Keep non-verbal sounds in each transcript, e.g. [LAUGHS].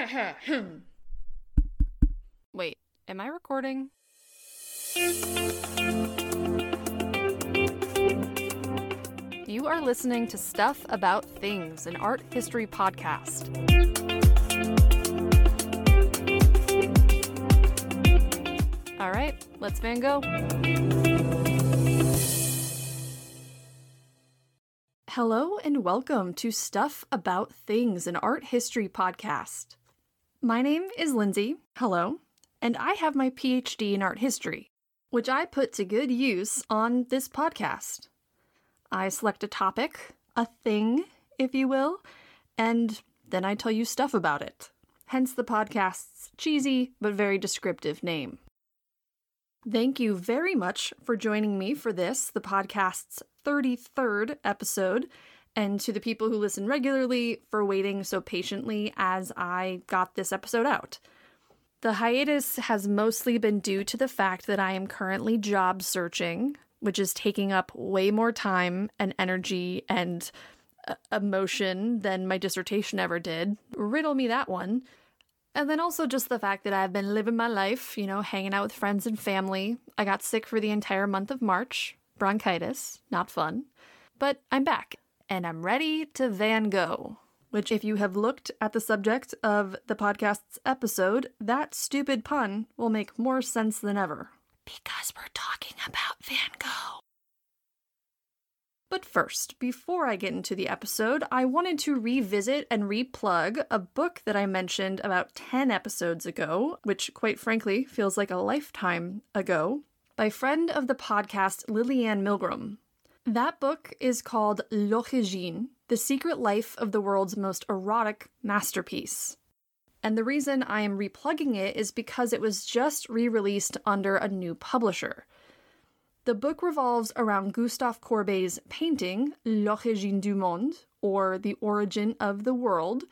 [LAUGHS] Wait, am I recording? You are listening to Stuff About Things, an art history podcast. All right, let's Van Gogh. Hello and welcome to Stuff About Things, an art history podcast. My name is Lindsay. Hello. And I have my PhD in art history, which I put to good use on this podcast. I select a topic, a thing, if you will, and then I tell you stuff about it. Hence the podcast's cheesy but very descriptive name. Thank you very much for joining me for this, the podcast's 33rd episode, and to the people who listen regularly for waiting so patiently as I got this episode out. The hiatus has mostly been due to the fact that I am currently job searching, which is taking up way more time and energy and uh, emotion than my dissertation ever did. Riddle me that one. And then also just the fact that I've been living my life, you know, hanging out with friends and family. I got sick for the entire month of March, bronchitis, not fun. But I'm back, and I'm ready to Van Gogh. Which, if you have looked at the subject of the podcast's episode, that stupid pun will make more sense than ever. Because we're talking about Van Gogh. But first, before I get into the episode, I wanted to revisit and replug a book that I mentioned about 10 episodes ago, which quite frankly feels like a lifetime ago, by friend of the podcast Lilianne Milgrom. That book is called L'Origine The Secret Life of the World's Most Erotic Masterpiece. And the reason I am replugging it is because it was just re released under a new publisher. The book revolves around Gustave Courbet's painting, L'Origine du Monde, or The Origin of the World,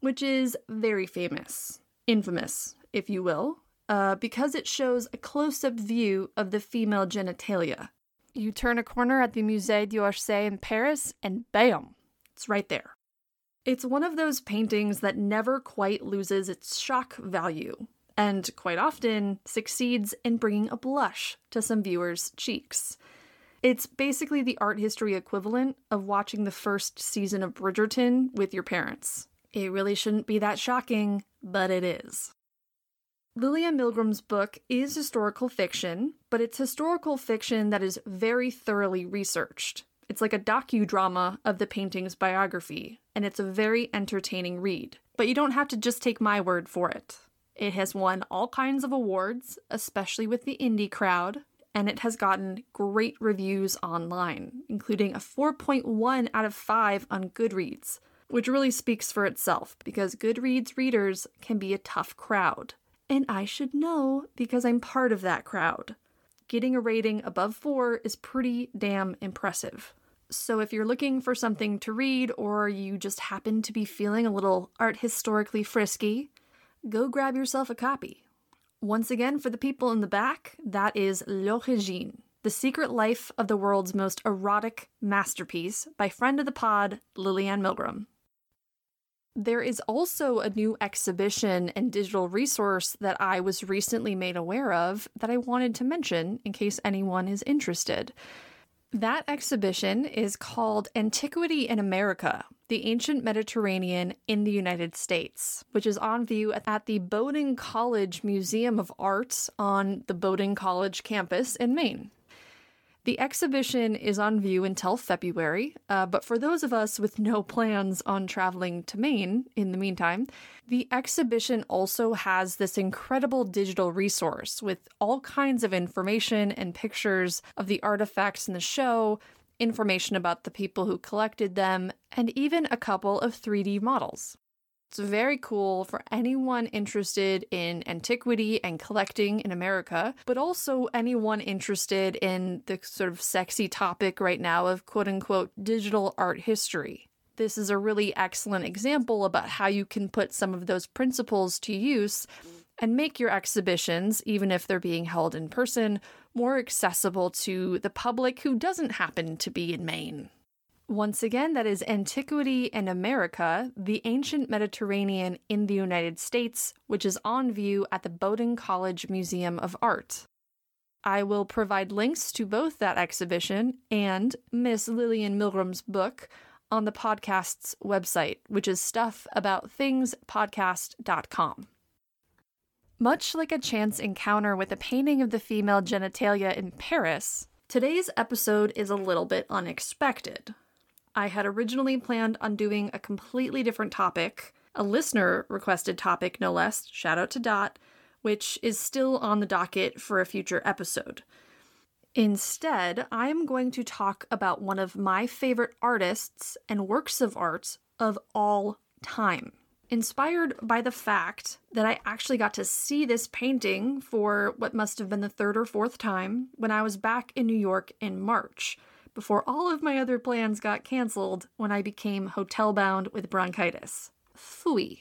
which is very famous, infamous, if you will, uh, because it shows a close up view of the female genitalia. You turn a corner at the Musée d'Orsay in Paris, and bam, it's right there. It's one of those paintings that never quite loses its shock value, and quite often succeeds in bringing a blush to some viewers' cheeks. It's basically the art history equivalent of watching the first season of Bridgerton with your parents. It really shouldn't be that shocking, but it is. Lilianne Milgrom's book is historical fiction, but it's historical fiction that is very thoroughly researched. It's like a docudrama of the painting's biography, and it's a very entertaining read. But you don't have to just take my word for it. It has won all kinds of awards, especially with the indie crowd, and it has gotten great reviews online, including a 4.1 out of 5 on Goodreads, which really speaks for itself because Goodreads readers can be a tough crowd. And I should know because I'm part of that crowd. Getting a rating above 4 is pretty damn impressive. So if you're looking for something to read or you just happen to be feeling a little art historically frisky, go grab yourself a copy. Once again, for the people in the back, that is L'Origine, The Secret Life of the World's Most Erotic Masterpiece by friend of the pod, Lilianne Milgrom. There is also a new exhibition and digital resource that I was recently made aware of that I wanted to mention in case anyone is interested. That exhibition is called Antiquity in America The Ancient Mediterranean in the United States, which is on view at the Bowdoin College Museum of Art on the Bowdoin College campus in Maine. The exhibition is on view until February, uh, but for those of us with no plans on traveling to Maine in the meantime, the exhibition also has this incredible digital resource with all kinds of information and pictures of the artifacts in the show, information about the people who collected them, and even a couple of 3D models. It's very cool for anyone interested in antiquity and collecting in America, but also anyone interested in the sort of sexy topic right now of quote unquote digital art history. This is a really excellent example about how you can put some of those principles to use and make your exhibitions, even if they're being held in person, more accessible to the public who doesn't happen to be in Maine. Once again, that is Antiquity and America, the Ancient Mediterranean in the United States, which is on view at the Bowdoin College Museum of Art. I will provide links to both that exhibition and Miss Lilianne Milgrom's book on the podcast's website, which is stuffaboutthingspodcast.com. Much like a chance encounter with a painting of the female genitalia in Paris, today's episode is a little bit unexpected. I had originally planned on doing a completely different topic, a listener requested topic, no less, shout out to Dot, which is still on the docket for a future episode. Instead, I am going to talk about one of my favorite artists and works of art of all time inspired by the fact that I actually got to see this painting for what must have been the third or fourth time when I was back in New York in March, before all of my other plans got canceled when I became hotel bound with bronchitis. Fooey.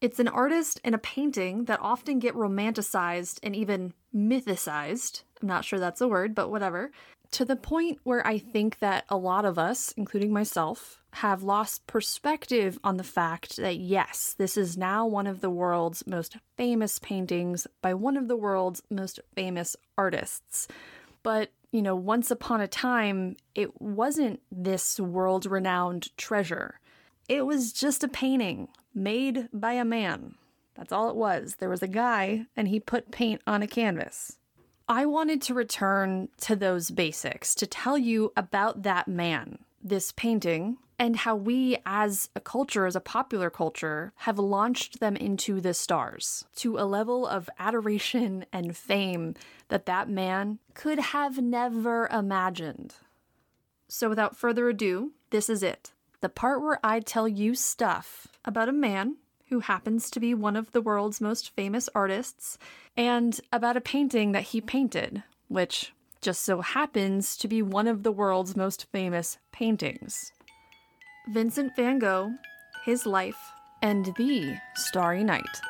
It's an artist and a painting that often get romanticized and even mythicized. I'm not sure that's a word, but whatever. To the point where I think that a lot of us, including myself, have lost perspective on the fact that yes, this is now one of the world's most famous paintings by one of the world's most famous artists. But, you know, once upon a time, it wasn't this world renowned treasure. It was just a painting made by a man. That's all it was. There was a guy, and he put paint on a canvas. I wanted to return to those basics to tell you about that man, this painting, and how we as a culture, as a popular culture, have launched them into the stars to a level of adoration and fame that that man could have never imagined. So, without further ado, this is it the part where I tell you stuff about a man who happens to be one of the world's most famous artists, and about a painting that he painted, which just so happens to be one of the world's most famous paintings. Vincent van Gogh, His Life, and The Starry Night.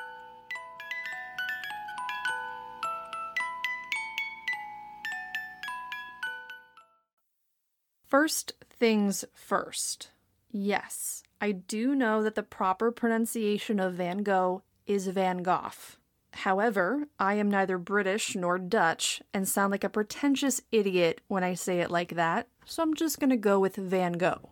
First things first. Yes, I do know that the proper pronunciation of Van Gogh is Van Gogh. However, I am neither British nor Dutch and sound like a pretentious idiot when I say it like that, so I'm just gonna go with Van Gogh.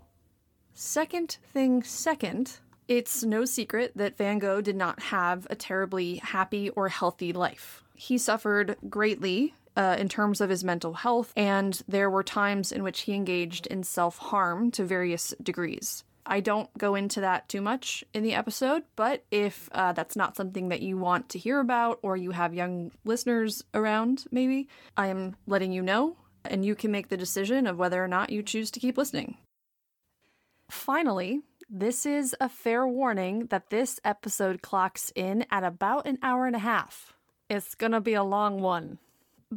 Second thing second, it's no secret that Van Gogh did not have a terribly happy or healthy life. He suffered greatly uh, in terms of his mental health, and there were times in which he engaged in self harm to various degrees. I don't go into that too much in the episode, but if uh, that's not something that you want to hear about or you have young listeners around, maybe, I am letting you know, and you can make the decision of whether or not you choose to keep listening. Finally, this is a fair warning that this episode clocks in at about an hour and a half. It's gonna be a long one.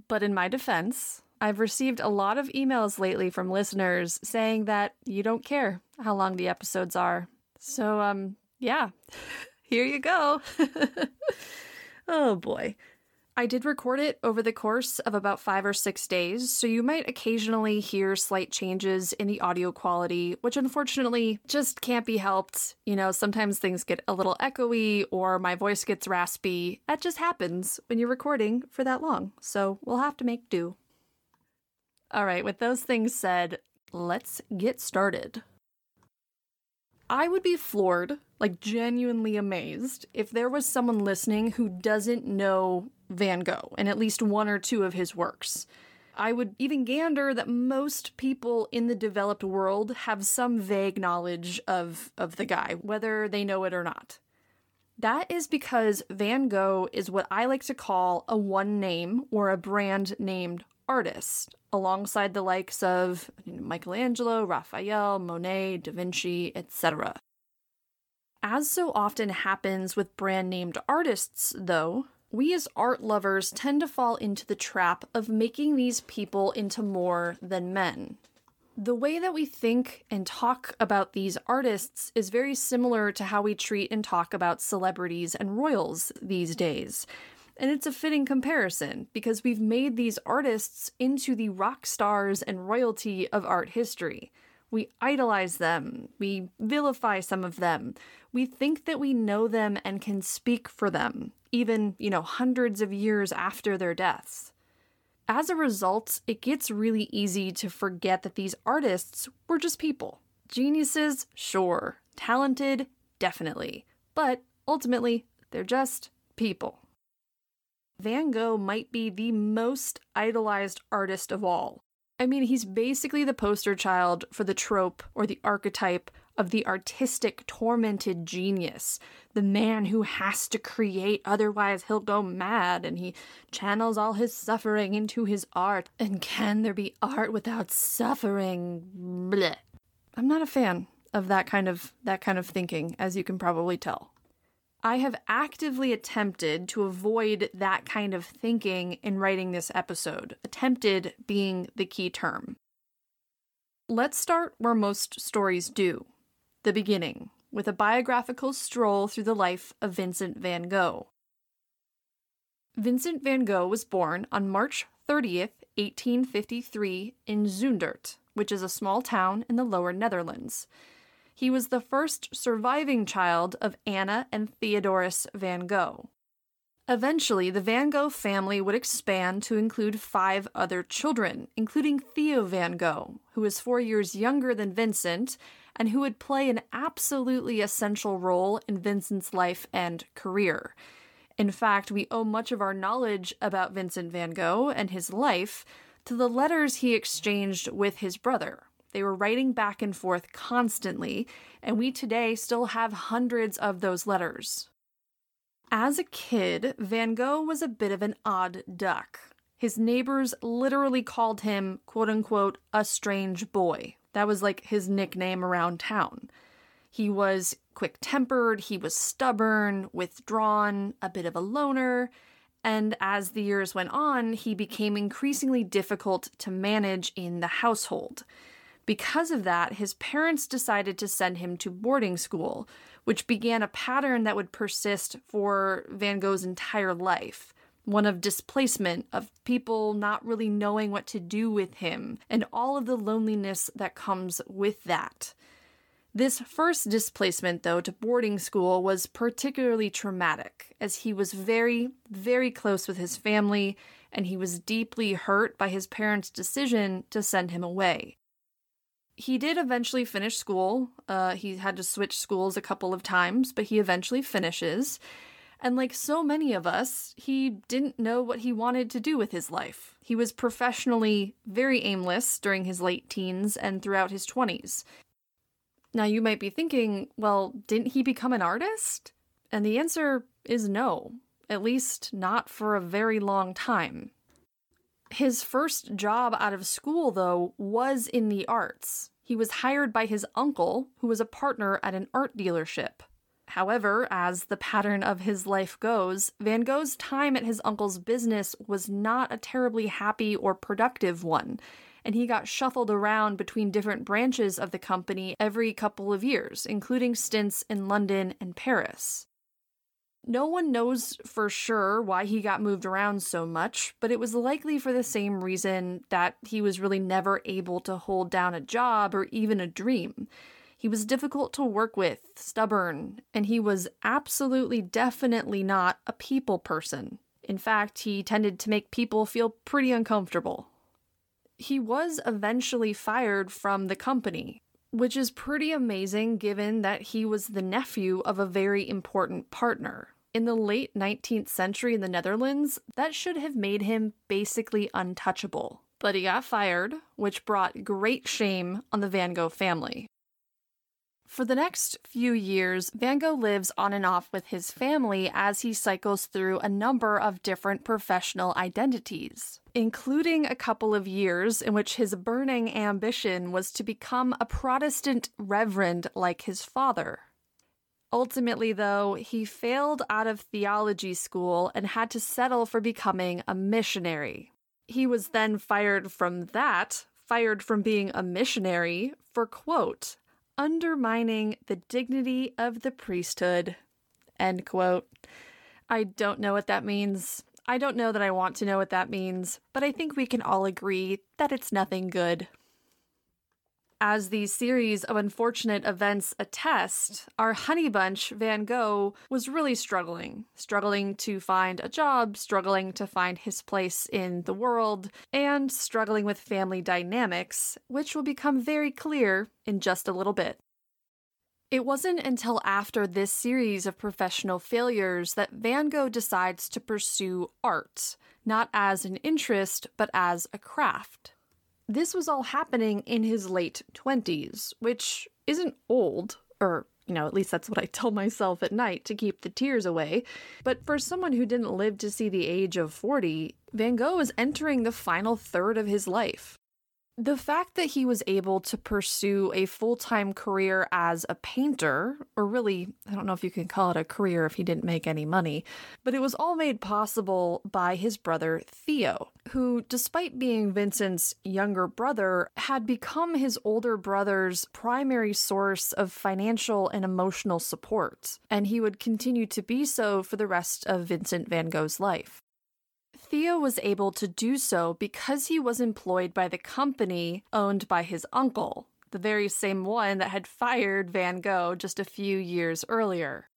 But in my defense, I've received a lot of emails lately from listeners saying that you don't care how long the episodes are. So, um, yeah, [LAUGHS] here you go. [LAUGHS] oh boy. I did record it over the course of about five or six days, so you might occasionally hear slight changes in the audio quality, which unfortunately just can't be helped. You know, sometimes things get a little echoey or my voice gets raspy. That just happens when you're recording for that long, so we'll have to make do. All right, with those things said, let's get started. I would be floored, like genuinely amazed, if there was someone listening who doesn't know Van Gogh and at least one or two of his works. I would even gander that most people in the developed world have some vague knowledge of, of the guy, whether they know it or not. That is because Van Gogh is what I like to call a one name or a brand named artist, alongside the likes of Michelangelo, Raphael, Monet, Da Vinci, etc. As so often happens with brand named artists, though, we as art lovers tend to fall into the trap of making these people into more than men. The way that we think and talk about these artists is very similar to how we treat and talk about celebrities and royals these days. And it's a fitting comparison because we've made these artists into the rock stars and royalty of art history. We idolize them. We vilify some of them. We think that we know them and can speak for them, even, you know, hundreds of years after their deaths. As a result, it gets really easy to forget that these artists were just people. Geniuses, sure. Talented, definitely. But ultimately, they're just people. Van Gogh might be the most idolized artist of all. I mean, he's basically the poster child for the trope or the archetype of the artistic, tormented genius, the man who has to create, otherwise, he'll go mad, and he channels all his suffering into his art. And can there be art without suffering? Blech. I'm not a fan of that kind of that kind of thinking, as you can probably tell. I have actively attempted to avoid that kind of thinking in writing this episode, attempted being the key term. Let's start where most stories do the beginning, with a biographical stroll through the life of Vincent van Gogh. Vincent van Gogh was born on March 30th, 1853, in Zundert, which is a small town in the lower Netherlands. He was the first surviving child of Anna and Theodorus van Gogh. Eventually, the Van Gogh family would expand to include five other children, including Theo van Gogh, who was four years younger than Vincent and who would play an absolutely essential role in Vincent's life and career. In fact, we owe much of our knowledge about Vincent van Gogh and his life to the letters he exchanged with his brother. They were writing back and forth constantly, and we today still have hundreds of those letters. As a kid, Van Gogh was a bit of an odd duck. His neighbors literally called him, quote unquote, a strange boy. That was like his nickname around town. He was quick tempered, he was stubborn, withdrawn, a bit of a loner, and as the years went on, he became increasingly difficult to manage in the household. Because of that, his parents decided to send him to boarding school, which began a pattern that would persist for Van Gogh's entire life one of displacement, of people not really knowing what to do with him, and all of the loneliness that comes with that. This first displacement, though, to boarding school was particularly traumatic, as he was very, very close with his family, and he was deeply hurt by his parents' decision to send him away he did eventually finish school. Uh, he had to switch schools a couple of times, but he eventually finishes. And like so many of us, he didn't know what he wanted to do with his life. He was professionally very aimless during his late teens and throughout his 20s. Now, you might be thinking, well, didn't he become an artist? And the answer is no, at least not for a very long time. His first job out of school, though, was in the arts. He was hired by his uncle, who was a partner at an art dealership. However, as the pattern of his life goes, Van Gogh's time at his uncle's business was not a terribly happy or productive one, and he got shuffled around between different branches of the company every couple of years, including stints in London and Paris. No one knows for sure why he got moved around so much, but it was likely for the same reason that he was really never able to hold down a job or even a dream. He was difficult to work with, stubborn, and he was absolutely definitely not a people person. In fact, he tended to make people feel pretty uncomfortable. He was eventually fired from the company, which is pretty amazing given that he was the nephew of a very important partner. In the late 19th century in the Netherlands, that should have made him basically untouchable. But he got fired, which brought great shame on the Van Gogh family. For the next few years, Van Gogh lives on and off with his family as he cycles through a number of different professional identities, including a couple of years in which his burning ambition was to become a Protestant reverend like his father. Ultimately, though, he failed out of theology school and had to settle for becoming a missionary. He was then fired from that, fired from being a missionary for, quote, undermining the dignity of the priesthood, end quote. I don't know what that means. I don't know that I want to know what that means, but I think we can all agree that it's nothing good. As the series of unfortunate events attest, our honey bunch, Van Gogh, was really struggling. Struggling to find a job, struggling to find his place in the world, and struggling with family dynamics, which will become very clear in just a little bit. It wasn't until after this series of professional failures that Van Gogh decides to pursue art, not as an interest, but as a craft. This was all happening in his late 20s, which isn't old, or, you know, at least that's what I tell myself at night to keep the tears away. But for someone who didn't live to see the age of 40, Van Gogh is entering the final third of his life. The fact that he was able to pursue a full time career as a painter, or really, I don't know if you can call it a career if he didn't make any money, but it was all made possible by his brother Theo, who, despite being Vincent's younger brother, had become his older brother's primary source of financial and emotional support, and he would continue to be so for the rest of Vincent van Gogh's life. Theo was able to do so because he was employed by the company owned by his uncle, the very same one that had fired Van Gogh just a few years earlier.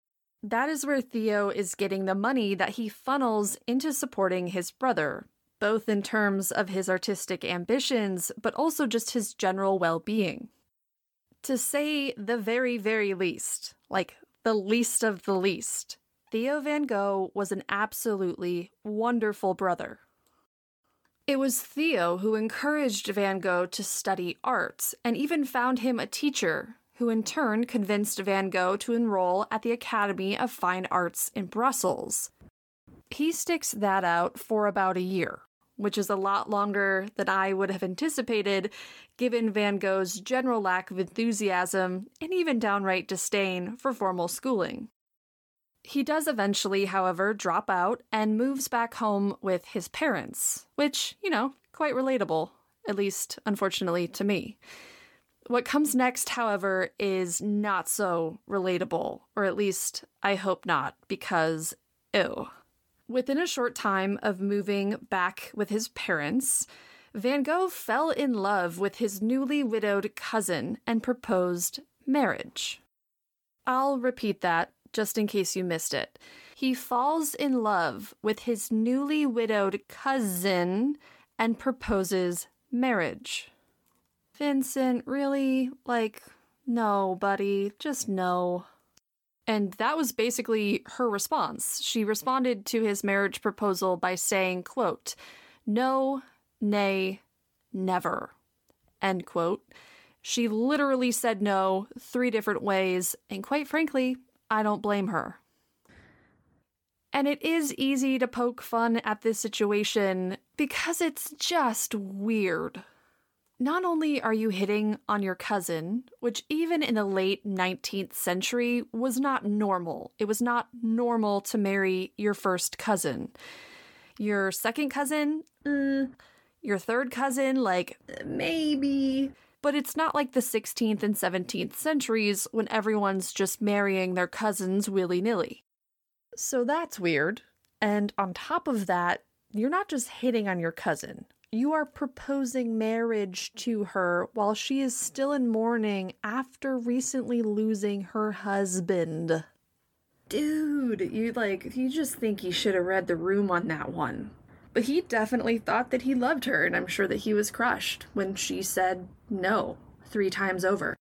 That is where Theo is getting the money that he funnels into supporting his brother, both in terms of his artistic ambitions, but also just his general well being. To say the very, very least, like the least of the least, Theo Van Gogh was an absolutely wonderful brother. It was Theo who encouraged Van Gogh to study arts and even found him a teacher, who in turn convinced Van Gogh to enroll at the Academy of Fine Arts in Brussels. He sticks that out for about a year, which is a lot longer than I would have anticipated given Van Gogh's general lack of enthusiasm and even downright disdain for formal schooling. He does eventually, however, drop out and moves back home with his parents, which, you know, quite relatable, at least, unfortunately, to me. What comes next, however, is not so relatable, or at least I hope not, because ew. Within a short time of moving back with his parents, Van Gogh fell in love with his newly widowed cousin and proposed marriage. I'll repeat that just in case you missed it. He falls in love with his newly widowed cousin and proposes marriage. Vincent, really? Like, no, buddy, just no. And that was basically her response. She responded to his marriage proposal by saying, quote, no, nay, never, end quote. She literally said no three different ways, and quite frankly, I don't blame her. And it is easy to poke fun at this situation because it's just weird. Not only are you hitting on your cousin, which even in the late 19th century was not normal, it was not normal to marry your first cousin. Your second cousin, mm, your third cousin, like maybe but it's not like the 16th and 17th centuries when everyone's just marrying their cousins willy nilly. So that's weird. And on top of that, you're not just hitting on your cousin, you are proposing marriage to her while she is still in mourning after recently losing her husband. Dude, you like, you just think you should have read the room on that one. But he definitely thought that he loved her, and I'm sure that he was crushed when she said no three times over.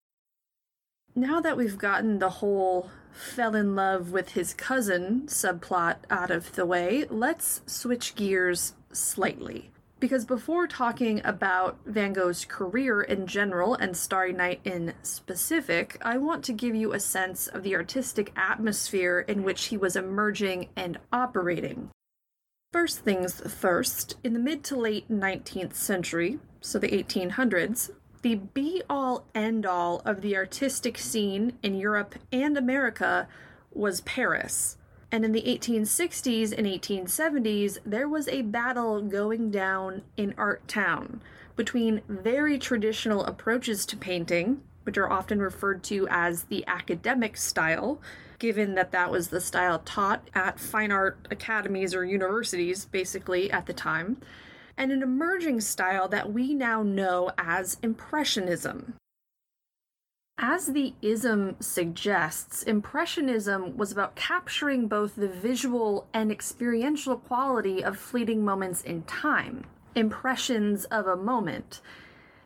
Now that we've gotten the whole fell in love with his cousin subplot out of the way, let's switch gears slightly. Because before talking about Van Gogh's career in general and Starry Night in specific, I want to give you a sense of the artistic atmosphere in which he was emerging and operating. First things first, in the mid to late 19th century, so the 1800s, the be all end all of the artistic scene in Europe and America was Paris. And in the 1860s and 1870s, there was a battle going down in Art Town between very traditional approaches to painting, which are often referred to as the academic style, given that that was the style taught at fine art academies or universities, basically, at the time, and an emerging style that we now know as Impressionism. As the ism suggests, Impressionism was about capturing both the visual and experiential quality of fleeting moments in time, impressions of a moment.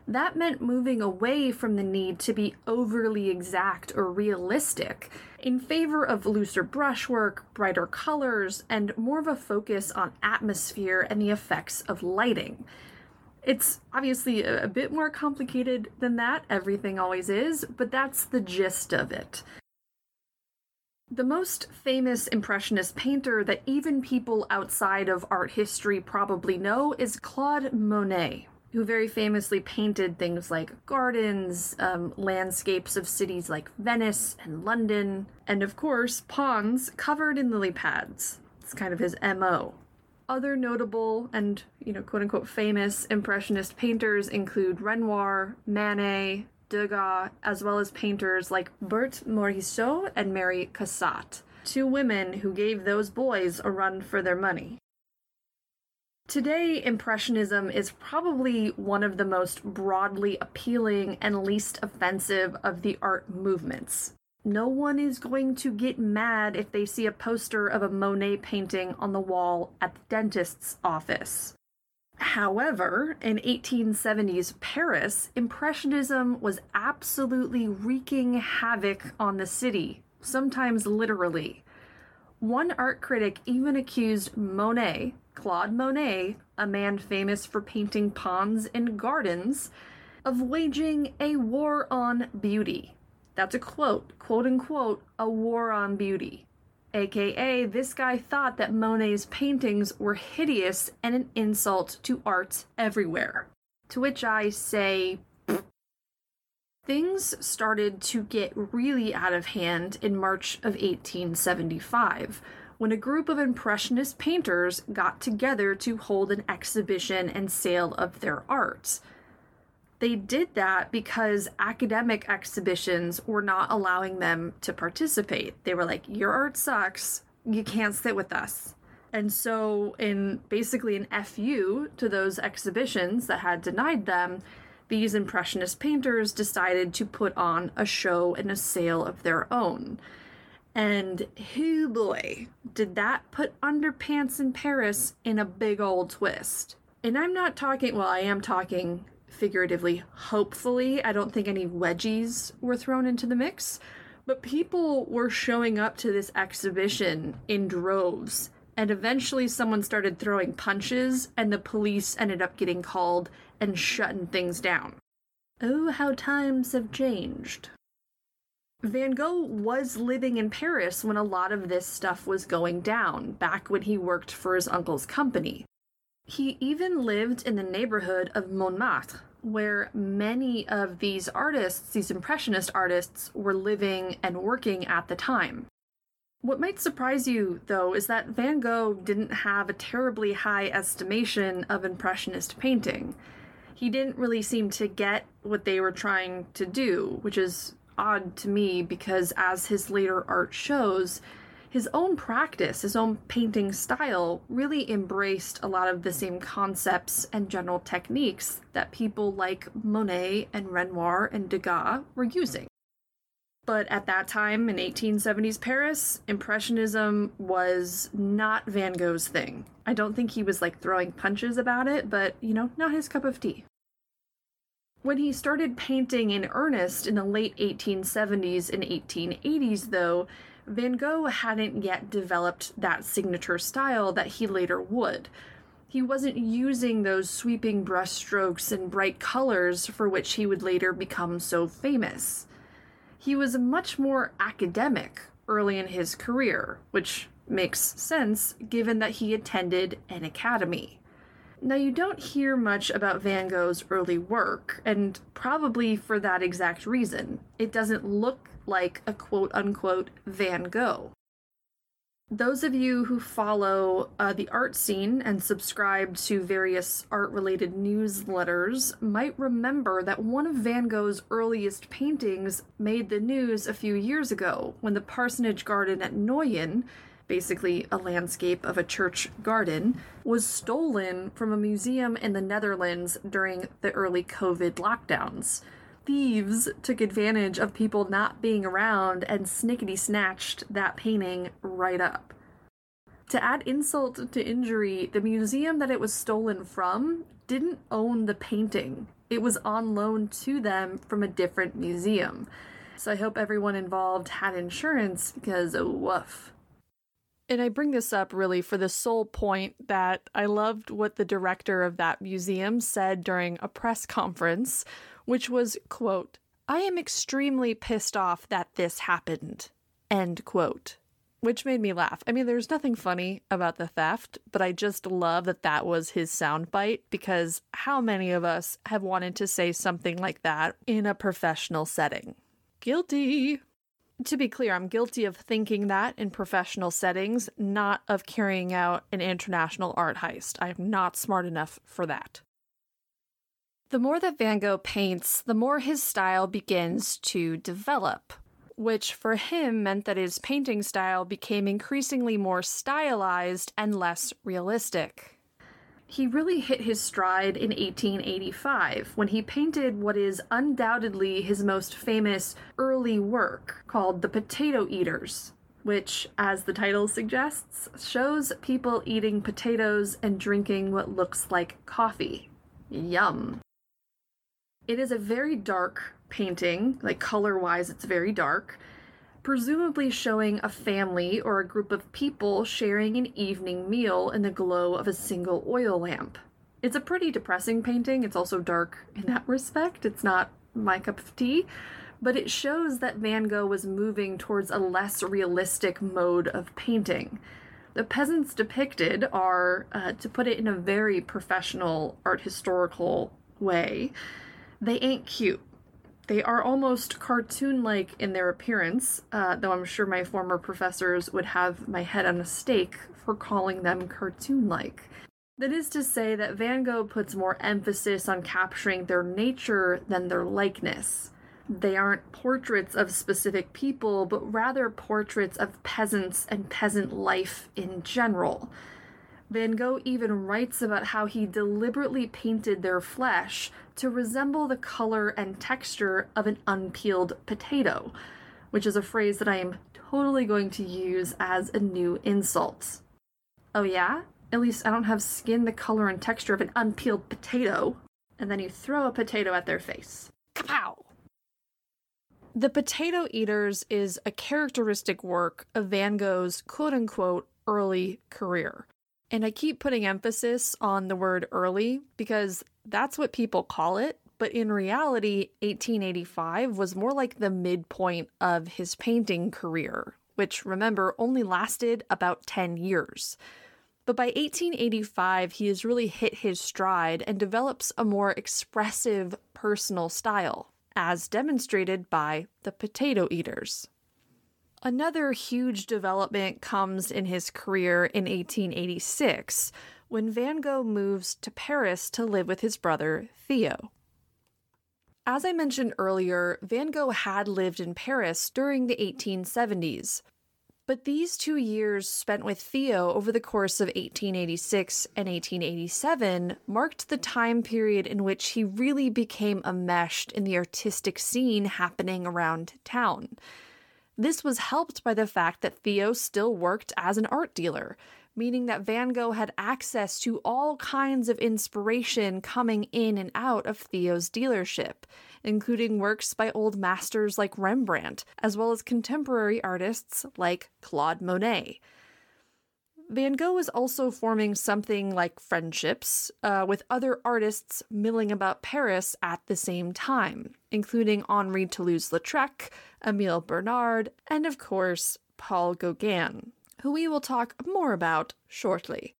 That meant moving away from the need to be overly exact or realistic in favor of looser brushwork, brighter colors, and more of a focus on atmosphere and the effects of lighting. It's obviously a, bit more complicated than that, everything always is, but that's the gist of it. The most famous Impressionist painter that even people outside of art history probably know is Claude Monet, who very famously painted things like gardens, um, landscapes of cities like Venice and London, and of course, ponds covered in lily pads. It's kind of his MO. Other notable and, you know, quote unquote famous Impressionist painters include Renoir, Manet, Degas, as well as painters like Berthe Morisot and Mary Cassatt, two women who gave those boys a run for their money. Today, Impressionism is probably one of the most broadly appealing and least offensive of the art movements. No one is going to get mad if they see a poster of a Monet painting on the wall at the dentist's office. However, in 1870s Paris, Impressionism was absolutely wreaking havoc on the city, sometimes literally. One art critic even accused Monet, Claude Monet, a man famous for painting ponds and gardens, of waging a war on beauty. That's a quote, quote unquote, a war on beauty. AKA, this guy thought that Monet's paintings were hideous and an insult to art everywhere. To which I say, Things started to get really out of hand in March of 1875 when a group of Impressionist painters got together to hold an exhibition and sale of their art. They did that because academic exhibitions were not allowing them to participate. They were like, Your art sucks. You can't sit with us. And so, in basically an FU to those exhibitions that had denied them, these Impressionist painters decided to put on a show and a sale of their own. And who boy, did that put underpants in Paris in a big old twist. And I'm not talking, well, I am talking figuratively, hopefully. I don't think any wedgies were thrown into the mix. But people were showing up to this exhibition in droves. And eventually, someone started throwing punches, and the police ended up getting called and shutting things down. Oh, how times have changed. Van Gogh was living in Paris when a lot of this stuff was going down, back when he worked for his uncle's company. He even lived in the neighborhood of Montmartre, where many of these artists, these Impressionist artists, were living and working at the time. What might surprise you, though, is that Van Gogh didn't have a terribly high estimation of Impressionist painting. He didn't really seem to get what they were trying to do, which is odd to me because, as his later art shows, his own practice, his own painting style, really embraced a lot of the same concepts and general techniques that people like Monet and Renoir and Degas were using. But at that time in 1870s Paris, Impressionism was not Van Gogh's thing. I don't think he was like throwing punches about it, but you know, not his cup of tea. When he started painting in earnest in the late 1870s and 1880s, though, Van Gogh hadn't yet developed that signature style that he later would. He wasn't using those sweeping brushstrokes and bright colors for which he would later become so famous. He was much more academic early in his career, which makes sense given that he attended an academy. Now, you don't hear much about Van Gogh's early work, and probably for that exact reason. It doesn't look like a quote unquote Van Gogh. Those of you who follow uh, the art scene and subscribe to various art related newsletters might remember that one of Van Gogh's earliest paintings made the news a few years ago when the parsonage garden at Nuenen basically a landscape of a church garden, was stolen from a museum in the Netherlands during the early COVID lockdowns. thieves took advantage of people not being around and snickety snatched that painting right up. To add insult to injury, the museum that it was stolen from didn't own the painting. It was on loan to them from a different museum. So I hope everyone involved had insurance because woof. And I bring this up really for the sole point that I loved what the director of that museum said during a press conference, which was, quote, I am extremely pissed off that this happened, end quote which made me laugh. I mean, there's nothing funny about the theft, but I just love that that was his soundbite because how many of us have wanted to say something like that in a professional setting? Guilty. To be clear, I'm guilty of thinking that in professional settings, not of carrying out an international art heist. I am not smart enough for that. The more that Van Gogh paints, the more his style begins to develop which for him meant that his painting style became increasingly more stylized and less realistic. He really hit his stride in 1885 when he painted what is undoubtedly his most famous early work called The Potato Eaters, which, as the title suggests, shows people eating potatoes and drinking what looks like coffee. Yum. It is a very dark painting, like color wise, it's very dark, presumably showing a family or a group of people sharing an evening meal in the glow of a single oil lamp. It's a pretty depressing painting. It's also dark in that respect. It's not my cup of tea, but it shows that Van Gogh was moving towards a less realistic mode of painting. The peasants depicted are, uh, to put it in a very professional art historical way, they ain't cute. They are almost cartoon like in their appearance, uh, though I'm sure my former professors would have my head on a stake for calling them cartoon like. That is to say, that Van Gogh puts more emphasis on capturing their nature than their likeness. They aren't portraits of specific people, but rather portraits of peasants and peasant life in general. Van Gogh even writes about how he deliberately painted their flesh to resemble the color and texture of an unpeeled potato, which is a phrase that I am totally going to use as a new insult. Oh, yeah? At least I don't have skin the color and texture of an unpeeled potato. And then you throw a potato at their face. Kapow! The Potato Eaters is a characteristic work of Van Gogh's quote unquote early career. And I keep putting emphasis on the word early because that's what people call it. But in reality, 1885 was more like the midpoint of his painting career, which remember only lasted about 10 years. But by 1885, he has really hit his stride and develops a more expressive personal style, as demonstrated by the Potato Eaters. Another huge development comes in his career in 1886 when Van Gogh moves to Paris to live with his brother Theo. As I mentioned earlier, Van Gogh had lived in Paris during the 1870s. But these two years spent with Theo over the course of 1886 and 1887 marked the time period in which he really became enmeshed in the artistic scene happening around town. This was helped by the fact that Theo still worked as an art dealer, meaning that Van Gogh had access to all kinds of inspiration coming in and out of Theo's dealership, including works by old masters like Rembrandt, as well as contemporary artists like Claude Monet. Van Gogh was also forming something like friendships uh, with other artists milling about Paris at the same time, including Henri Toulouse Lautrec, Emile Bernard, and of course, Paul Gauguin, who we will talk more about shortly.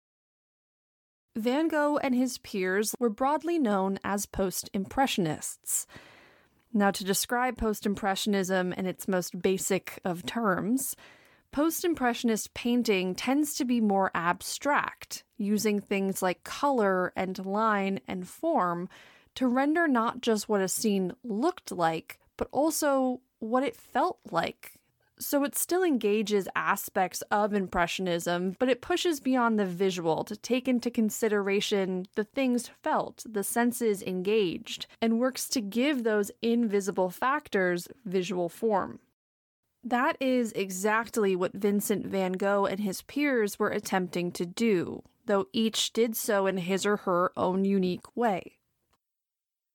Van Gogh and his peers were broadly known as post Impressionists. Now, to describe post Impressionism in its most basic of terms, Post Impressionist painting tends to be more abstract, using things like color and line and form to render not just what a scene looked like, but also what it felt like. So it still engages aspects of Impressionism, but it pushes beyond the visual to take into consideration the things felt, the senses engaged, and works to give those invisible factors visual form. That is exactly what Vincent van Gogh and his peers were attempting to do, though each did so in his or her own unique way.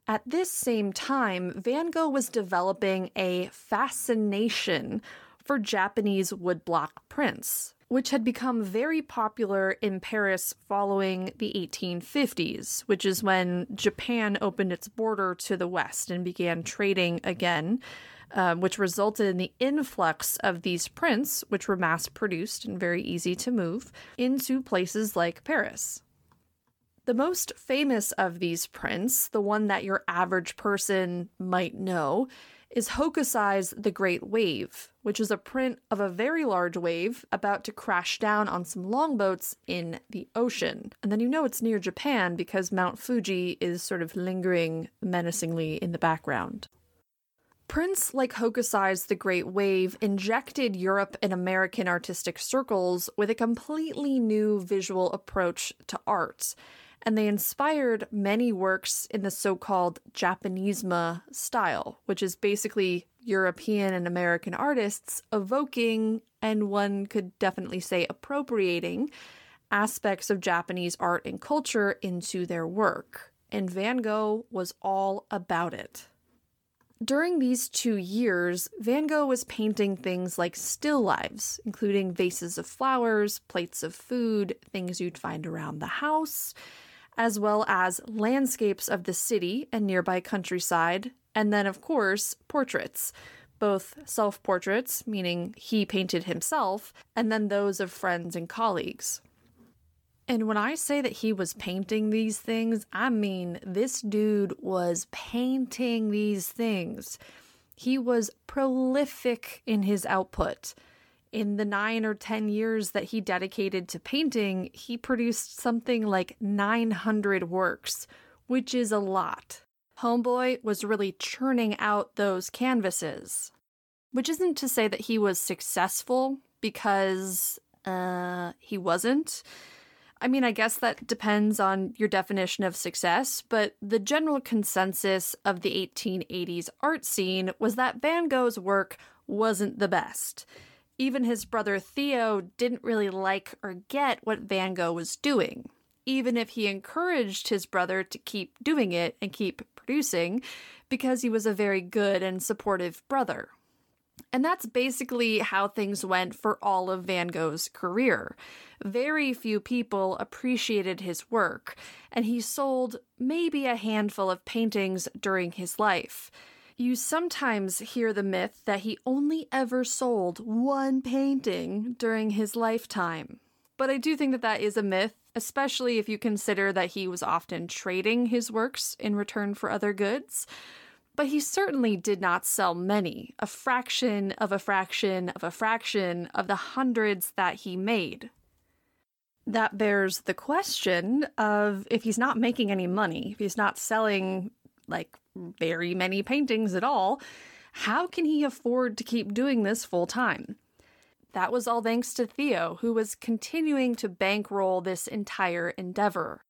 At this same time, Van Gogh was developing a fascination for Japanese woodblock prints, which had become very popular in Paris following the 1850s, which is when Japan opened its border to the West and began trading again. Um, which resulted in the influx of these prints, which were mass produced and very easy to move, into places like Paris. The most famous of these prints, the one that your average person might know, is Hokusai's The Great Wave, which is a print of a very large wave about to crash down on some longboats in the ocean. And then you know it's near Japan because Mount Fuji is sort of lingering menacingly in the background. Prints like Hokusai's The Great Wave injected Europe and American artistic circles with a completely new visual approach to art and they inspired many works in the so called Japonisme style, which is basically European and American artists evoking, and one could definitely say appropriating, aspects of Japanese art and culture into their work. And Van Gogh was all about it. During these two years, Van Gogh was painting things like still lives, including vases of flowers, plates of food, things you'd find around the house, as well as landscapes of the city and nearby countryside, and then, of course, portraits. Both self portraits, meaning he painted himself, and then those of friends and colleagues. And when I say that he was painting these things, I mean this dude was painting these things. He was prolific in his output in the nine or 10 years that he dedicated to painting, he produced something like 900 works, which is a lot. Homeboy was really churning out those canvases. Which isn't to say that he was successful, because uh, he wasn't. I mean, I guess that depends on your definition of success, but the general consensus of the 1880s art scene was that Van Gogh's work wasn't the best even his brother Theo didn't really like or get what Van Gogh was doing, even if he encouraged his brother to keep doing it and keep producing because he was a very good and supportive brother. And that's basically how things went for all of Van Gogh's career. Very few people appreciated his work, and he sold maybe a handful of paintings during his life. You sometimes hear the myth that he only ever sold one painting during his lifetime. But I do think that that is a myth, especially if you consider that he was often trading his works in return for other goods. But he certainly did not sell many, a fraction of a fraction of a fraction of the hundreds that he made. That bears the question of if he's not making any money, if he's not selling like very many paintings at all, how can he afford to keep doing this full time? That was all thanks to Theo, who was continuing to bankroll this entire endeavor.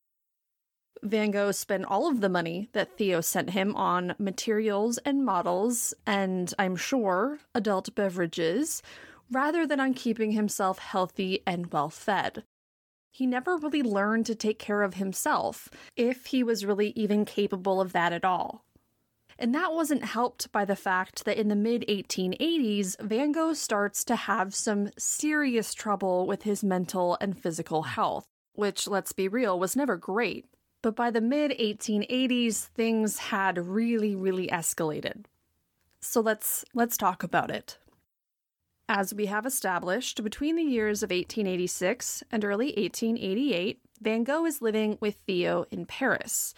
Van Gogh spent all of the money that Theo sent him on materials and models, and I'm sure adult beverages, rather than on keeping himself healthy and well fed he never really learned to take care of himself, if he was really even capable of that at all. And that wasn't helped by the fact that in the mid 1880s, Van Gogh starts to have some serious trouble with his mental and physical health, which, let's be real, was never great. But by the mid 1880s, things had really, really escalated. So let's let's talk about it. As we have established, between the years of 1886 and early 1888, Van Gogh is living with Theo in Paris.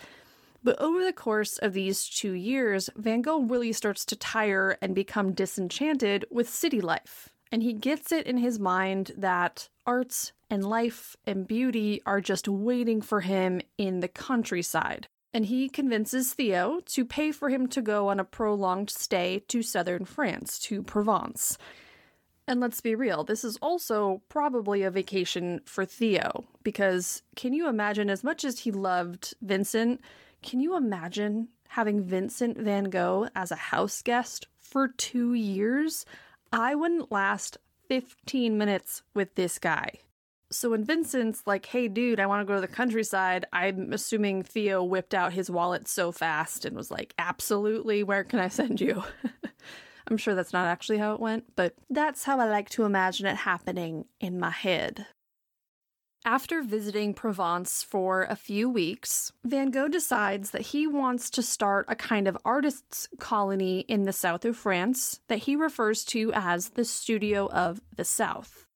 But over the course of these two years, Van Gogh really starts to tire and become disenchanted with city life. And he gets it in his mind that arts and life and beauty are just waiting for him in the countryside. And he convinces Theo to pay for him to go on a prolonged stay to southern France, to Provence. And let's be real, this is also probably a vacation for Theo, because can you imagine, as much as he loved Vincent, can you imagine having Vincent van Gogh as a house guest for two years? I wouldn't last 15 minutes with this guy. So when Vincent's like, hey, dude, I want to go to the countryside, I'm assuming Theo whipped out his wallet so fast and was like, absolutely, where can I send you? [LAUGHS] I'm sure that's not actually how it went, but that's how I like to imagine it happening in my head. After visiting Provence for a few weeks, Van Gogh decides that he wants to start a kind of artists' colony in the south of France that he refers to as the Studio of the South.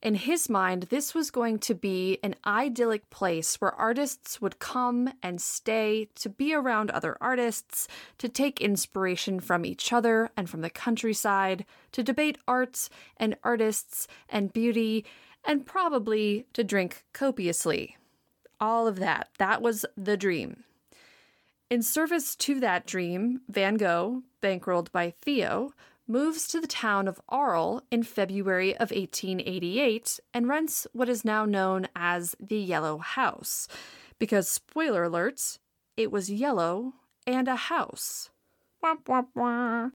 In his mind, this was going to be an idyllic place where artists would come and stay to be around other artists, to take inspiration from each other and from the countryside, to debate arts and artists and beauty, and probably to drink copiously. All of that. That was the dream. In service to that dream, Van Gogh, bankrolled by Theo, moves to the town of Arles in February of 1888 and rents what is now known as the Yellow House. Because, spoiler alerts, it was yellow and a house. Wah, wah, wah.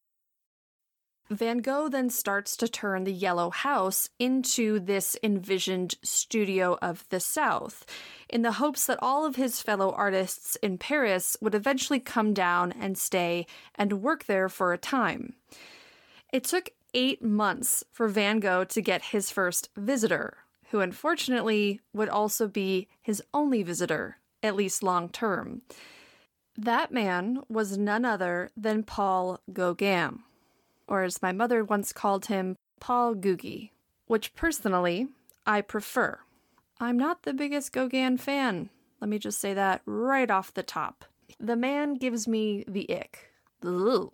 Van Gogh then starts to turn the Yellow House into this envisioned studio of the South, in the hopes that all of his fellow artists in Paris would eventually come down and stay and work there for a time. It took eight months for Van Gogh to get his first visitor, who unfortunately would also be his only visitor, at least long term. That man was none other than Paul Gauguin, or as my mother once called him, Paul Googie, which personally I prefer. I'm not the biggest Gauguin fan. Let me just say that right off the top. The man gives me the ick. Ugh.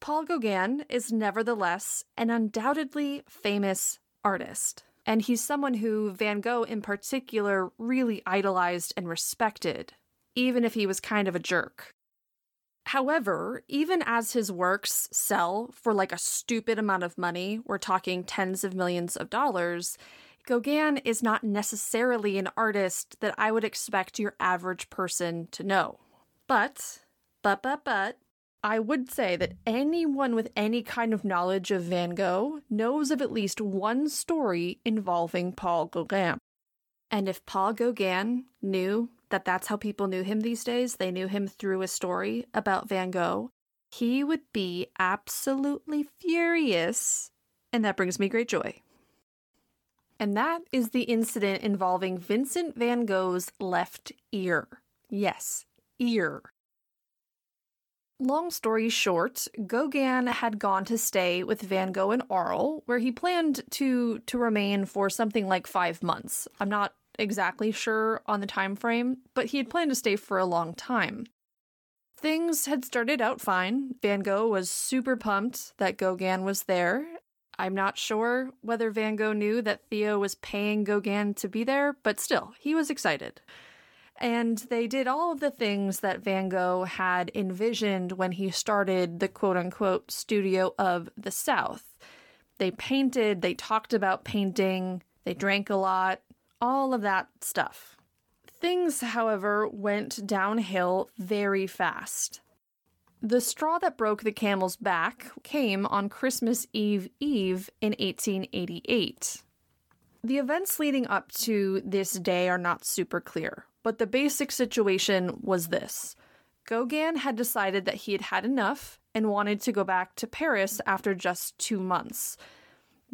Paul Gauguin is nevertheless an undoubtedly famous artist, and he's someone who Van Gogh in particular really idolized and respected, even if he was kind of a jerk. However, even as his works sell for like a stupid amount of money, we're talking tens of millions of dollars, Gauguin is not necessarily an artist that I would expect your average person to know. But, but, but, but, I would say that anyone with any kind of knowledge of Van Gogh knows of at least one story involving Paul Gauguin. And if Paul Gauguin knew that that's how people knew him these days, they knew him through a story about Van Gogh, he would be absolutely furious. And that brings me great joy. And that is the incident involving Vincent van Gogh's left ear. Yes, ear. Long story short, Gauguin had gone to stay with Van Gogh in Arles, where he planned to to remain for something like five months. I'm not exactly sure on the time frame, but he had planned to stay for a long time. Things had started out fine. Van Gogh was super pumped that Gauguin was there. I'm not sure whether Van Gogh knew that Theo was paying Gauguin to be there, but still, he was excited. And they did all of the things that Van Gogh had envisioned when he started the quote unquote studio of the South. They painted, they talked about painting, they drank a lot, all of that stuff. Things, however, went downhill very fast. The straw that broke the camel's back came on Christmas Eve Eve in 1888. The events leading up to this day are not super clear. But the basic situation was this Gauguin had decided that he had had enough and wanted to go back to Paris after just two months.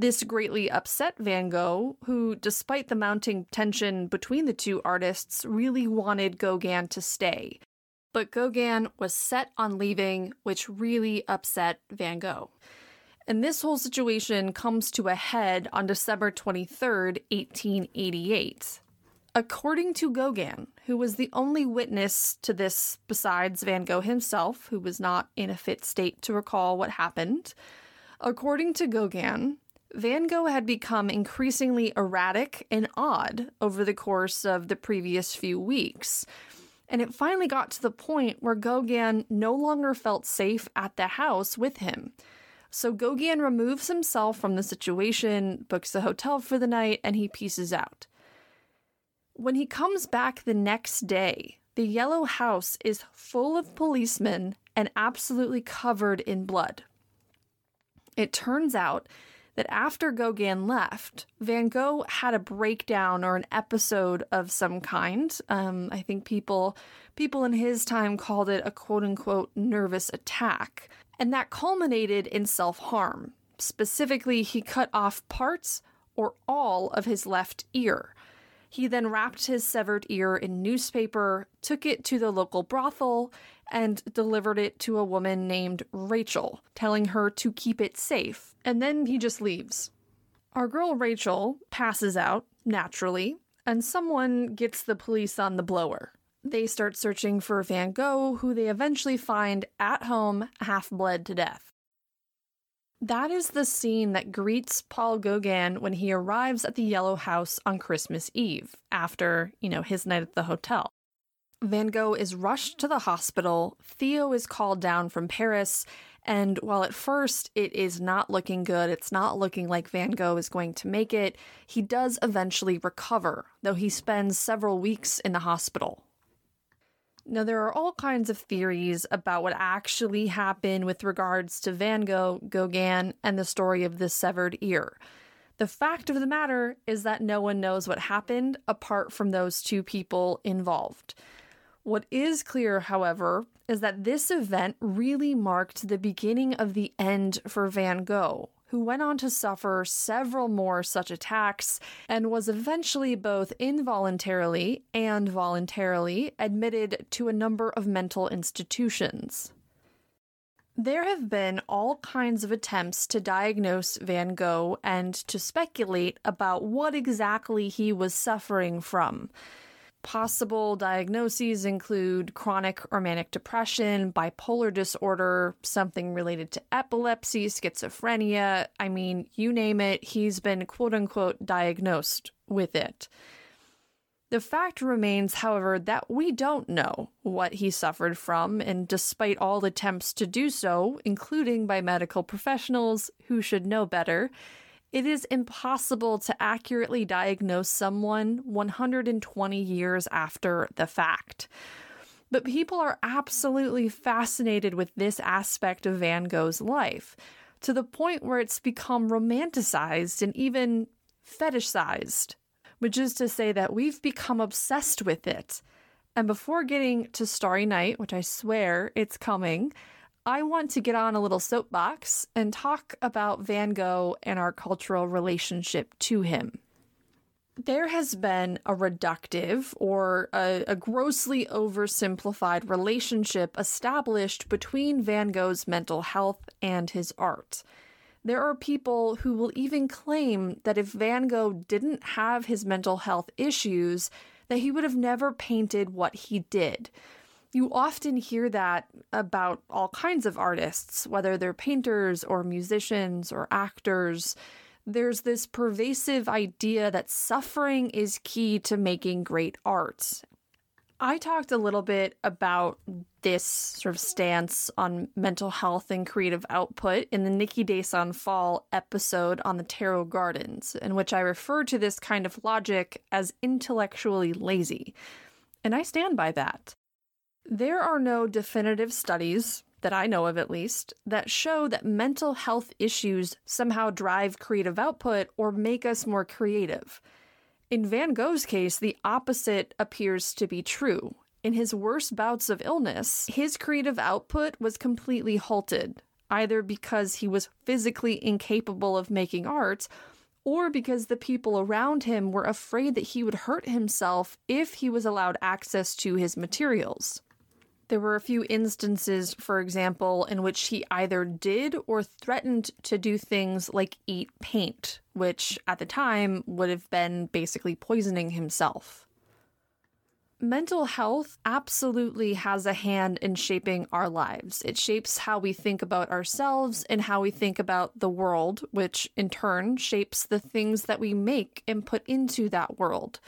This greatly upset Van Gogh, who, despite the mounting tension between the two artists, really wanted Gauguin to stay. But Gauguin was set on leaving, which really upset Van Gogh. And this whole situation comes to a head on December 23rd, 1888. According to Gauguin, who was the only witness to this besides Van Gogh himself, who was not in a fit state to recall what happened, according to Gauguin, Van Gogh had become increasingly erratic and odd over the course of the previous few weeks. And it finally got to the point where Gauguin no longer felt safe at the house with him. So Gauguin removes himself from the situation, books a hotel for the night, and he pieces out. When he comes back the next day, the yellow house is full of policemen and absolutely covered in blood. It turns out that after Gauguin left, Van Gogh had a breakdown or an episode of some kind. Um, I think people people in his time called it a quote unquote nervous attack, and that culminated in self harm. Specifically, he cut off parts or all of his left ear. He then wrapped his severed ear in newspaper, took it to the local brothel, and delivered it to a woman named Rachel, telling her to keep it safe. And then he just leaves. Our girl Rachel passes out, naturally, and someone gets the police on the blower. They start searching for Van Gogh, who they eventually find at home, half bled to death. That is the scene that greets Paul Gauguin when he arrives at the Yellow House on Christmas Eve, after, you know, his night at the hotel. Van Gogh is rushed to the hospital. Theo is called down from Paris. And while at first it is not looking good, it's not looking like Van Gogh is going to make it, he does eventually recover, though he spends several weeks in the hospital. Now, there are all kinds of theories about what actually happened with regards to Van Gogh, Gauguin, and the story of the severed ear. The fact of the matter is that no one knows what happened apart from those two people involved. What is clear, however, is that this event really marked the beginning of the end for Van Gogh, who went on to suffer several more such attacks and was eventually both involuntarily and voluntarily admitted to a number of mental institutions. There have been all kinds of attempts to diagnose Van Gogh and to speculate about what exactly he was suffering from. Possible diagnoses include chronic or manic depression, bipolar disorder, something related to epilepsy, schizophrenia. I mean, you name it, he's been quote unquote diagnosed with it. The fact remains, however, that we don't know what he suffered from, and despite all attempts to do so, including by medical professionals who should know better, it is impossible to accurately diagnose someone 120 years after the fact. But people are absolutely fascinated with this aspect of Van Gogh's life, to the point where it's become romanticized and even fetishized, which is to say that we've become obsessed with it. And before getting to Starry Night, which I swear it's coming, I want to get on a little soapbox and talk about Van Gogh and our cultural relationship to him. There has been a reductive or a, a, grossly oversimplified relationship established between Van Gogh's mental health and his art. There are people who will even claim that if Van Gogh didn't have his mental health issues, that he would have never painted what he did you often hear that about all kinds of artists, whether they're painters or musicians or actors. There's this pervasive idea that suffering is key to making great art. I talked a little bit about this sort of stance on mental health and creative output in the Niki de Saint Phalle episode on the Tarot Gardens, in which I refer to this kind of logic as intellectually lazy. And I stand by that. There are no definitive studies, that I know of at least, that show that mental health issues somehow drive creative output or make us more creative. In Van Gogh's case, the opposite appears to be true. In his worst bouts of illness, his creative output was completely halted, either because he was physically incapable of making art or because the people around him were afraid that he would hurt himself if he was allowed access to his materials. There were a few instances, for example, in which he either did or threatened to do things like eat paint, which at the time would have been basically poisoning himself. Mental health absolutely has a hand in shaping our lives. It shapes how we think about ourselves and how we think about the world, which in turn shapes the things that we make and put into that world.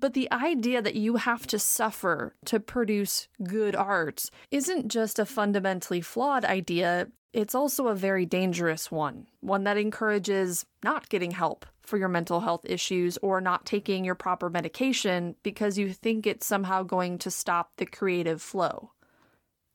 But the idea that you have to suffer to produce good art isn't just a fundamentally flawed idea, it's also a very dangerous one, one that encourages not getting help for your mental health issues or not taking your proper medication because you think it's somehow going to stop the creative flow.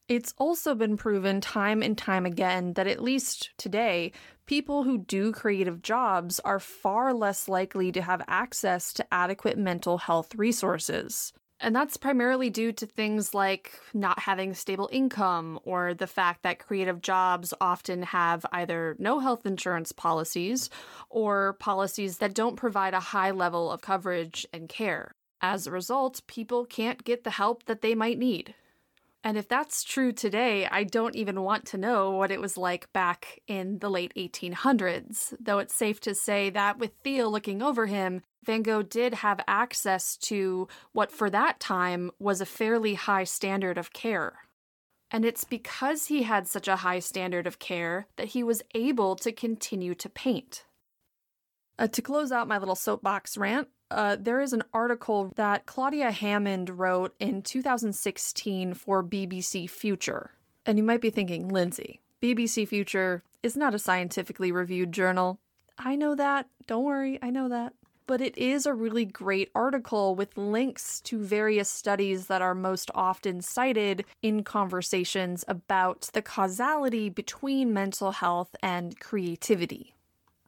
It's also been proven time and time again that, at least today, people who do creative jobs are far less likely to have access to adequate mental health resources. And that's primarily due to things like not having stable income or the fact that creative jobs often have either no health insurance policies or policies that don't provide a high level of coverage and care. As a result, people can't get the help that they might need. And if that's true today, I don't even want to know what it was like back in the late 1800s, though it's safe to say that with Theo looking over him, Van Gogh did have access to what for that time was a fairly high standard of care. And it's because he had such a high standard of care that he was able to continue to paint. Uh, to close out my little soapbox rant, uh, there is an article that Claudia Hammond wrote in 2016 for BBC Future. And you might be thinking, Lindsay, BBC Future is not a scientifically reviewed journal. I know that. Don't worry, I know that. But it is a really great article with links to various studies that are most often cited in conversations about the causality between mental health and creativity.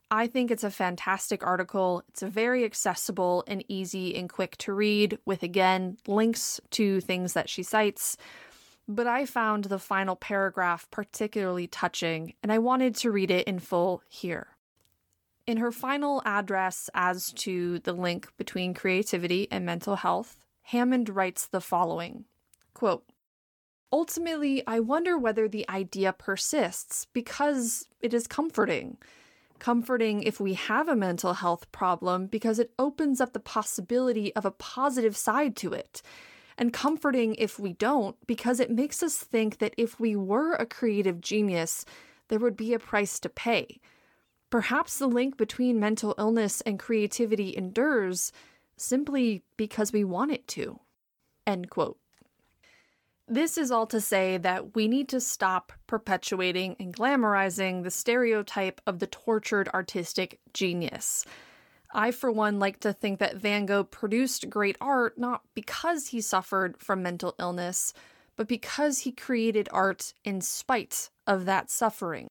I think it's a fantastic article. It's very accessible and easy and quick to read, with again links to things that she cites. But I found the final paragraph particularly touching, and I wanted to read it in full here. In her final address as to the link between creativity and mental health, Hammond writes the following quote, Ultimately, I wonder whether the idea persists because it is comforting comforting if we have a mental health problem because it opens up the possibility of a positive side to it. And comforting if we don't because it makes us think that if we were a creative genius, there would be a price to pay. Perhaps the link between mental illness and creativity endures simply because we want it to. End quote. This is all to say that we need to stop perpetuating and glamorizing the stereotype of the tortured artistic genius. I, for one, like to think that Van Gogh produced great art not because he suffered from mental illness, but because he created art in spite of that suffering.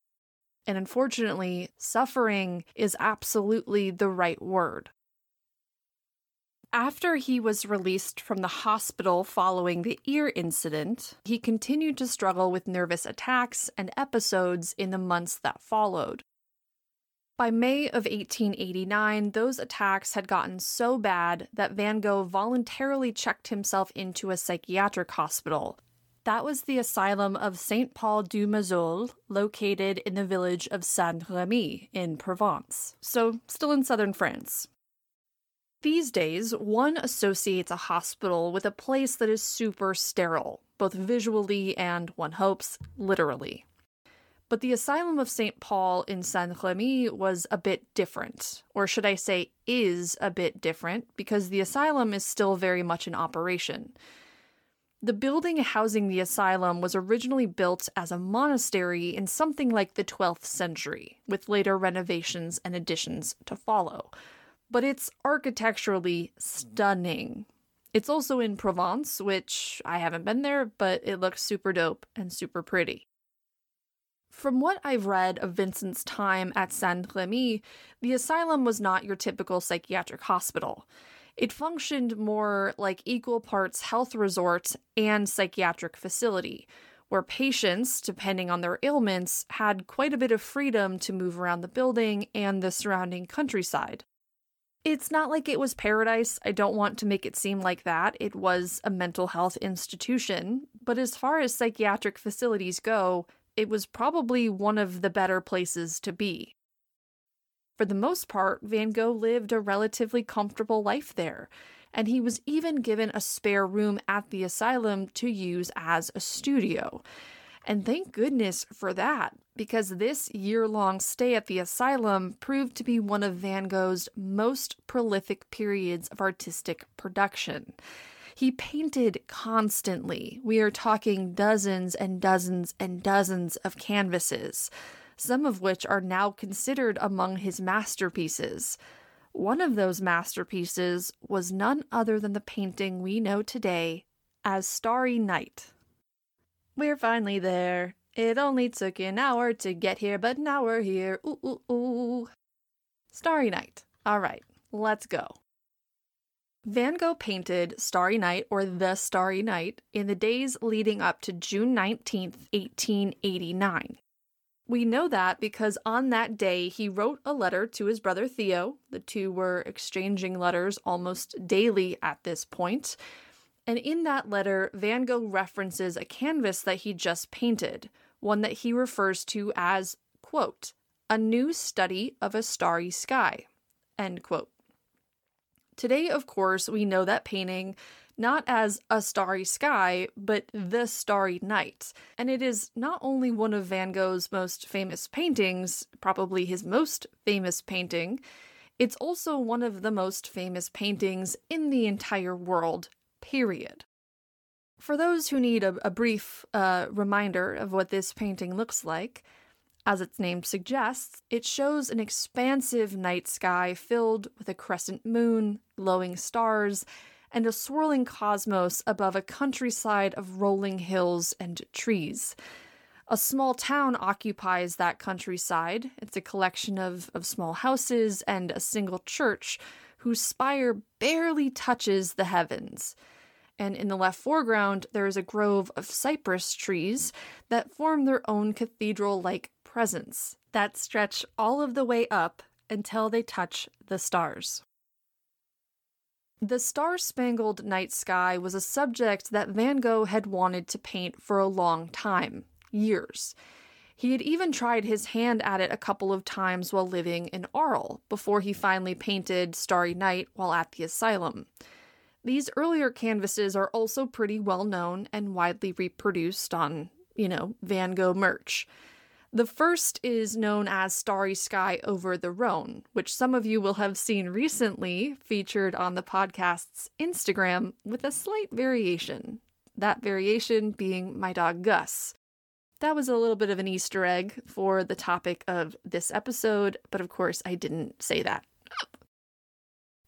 And unfortunately, suffering is absolutely the right word. After he was released from the hospital following the ear incident, he continued to struggle with nervous attacks and episodes in the months that followed. By May of 1889, those attacks had gotten so bad that Van Gogh voluntarily checked himself into a psychiatric hospital. That was the asylum of Saint Paul de Mausole, located in the village of Saint Remy in Provence, so still in southern France. These days, one associates a hospital with a place that is super sterile, both visually and, one hopes, literally. But the Asylum of St. Paul in Saint Remy was a bit different, or should I say, is a bit different, because the asylum is still very much in operation. The building housing the asylum was originally built as a monastery in something like the 12th century, with later renovations and additions to follow but it's architecturally stunning. It's also in Provence, which I haven't been there, but it looks super dope and super pretty. From what I've read of Vincent's time at Saint Remy, the asylum was not your typical psychiatric hospital. It functioned more like equal parts health resort and psychiatric facility, where patients, depending on their ailments, had quite a bit of freedom to move around the building and the surrounding countryside. It's not like it was paradise. I don't want to make it seem like that. It was a mental health institution. But as far as psychiatric facilities go, it was probably one of the better places to be. For the most part, Van Gogh lived a relatively comfortable life there, and he was even given a spare room at the asylum to use as a studio. And thank goodness for that, because this year long stay at the asylum proved to be one of Van Gogh's most prolific periods of artistic production. He painted constantly. We are talking dozens and dozens and dozens of canvases, some of which are now considered among his masterpieces. One of those masterpieces was none other than the painting we know today as Starry Night. We're finally there. It only took an hour to get here, but now we're here. Ooh, ooh, ooh. Starry Night. All right, let's go. Van Gogh painted Starry Night or The Starry Night in the days leading up to June 19th, 1889. We know that because on that day he wrote a letter to his brother Theo. The two were exchanging letters almost daily at this point, and in that letter, Van Gogh references a canvas that he just painted, one that he refers to as, quote, a new study of a starry sky, end quote. Today, of course, we know that painting not as a starry sky, but the starry night. And it is not only one of Van Gogh's most famous paintings, probably his most famous painting, it's also one of the most famous paintings in the entire world period. For those who need a, a brief uh, reminder of what this painting looks like, as its name suggests, it shows an expansive night sky filled with a crescent moon, glowing stars, and a swirling cosmos above a countryside of rolling hills and trees. A small town occupies that countryside. It's a collection of, of small houses and a single church whose spire barely touches the heavens and in the left foreground, there is a grove of cypress trees that form their own cathedral like presence that stretch all of the way up until they touch the stars. The star spangled night sky was a subject that Van Gogh had wanted to paint for a long time years. He had even tried his hand at it a couple of times while living in Arles before he finally painted Starry Night while at the asylum. These earlier canvases are also pretty well known and widely reproduced on, you know, Van Gogh merch. The first is known as Starry Sky Over the Rhone, which some of you will have seen recently featured on the podcast's Instagram with a slight variation. That variation being my dog Gus. That was a little bit of an Easter egg for the topic of this episode, but of course I didn't say that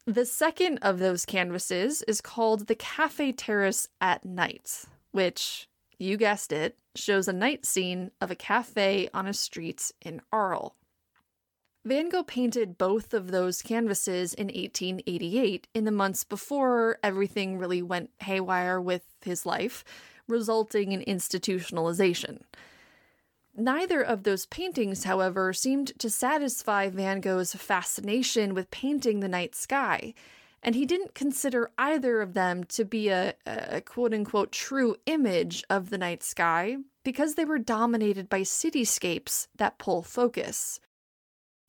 the second of those canvases is called The Cafe Terrace at Night, which, you guessed it, shows a night scene of a cafe on a street in Arles. Van Gogh painted both of those canvases in 1888, in the months before everything really went haywire with his life, resulting in institutionalization. Neither of those paintings, however, seemed to satisfy Van Gogh's fascination with painting the night sky, and he didn't consider either of them to be a, a quote unquote true image of the night sky because they were dominated by cityscapes that pull focus.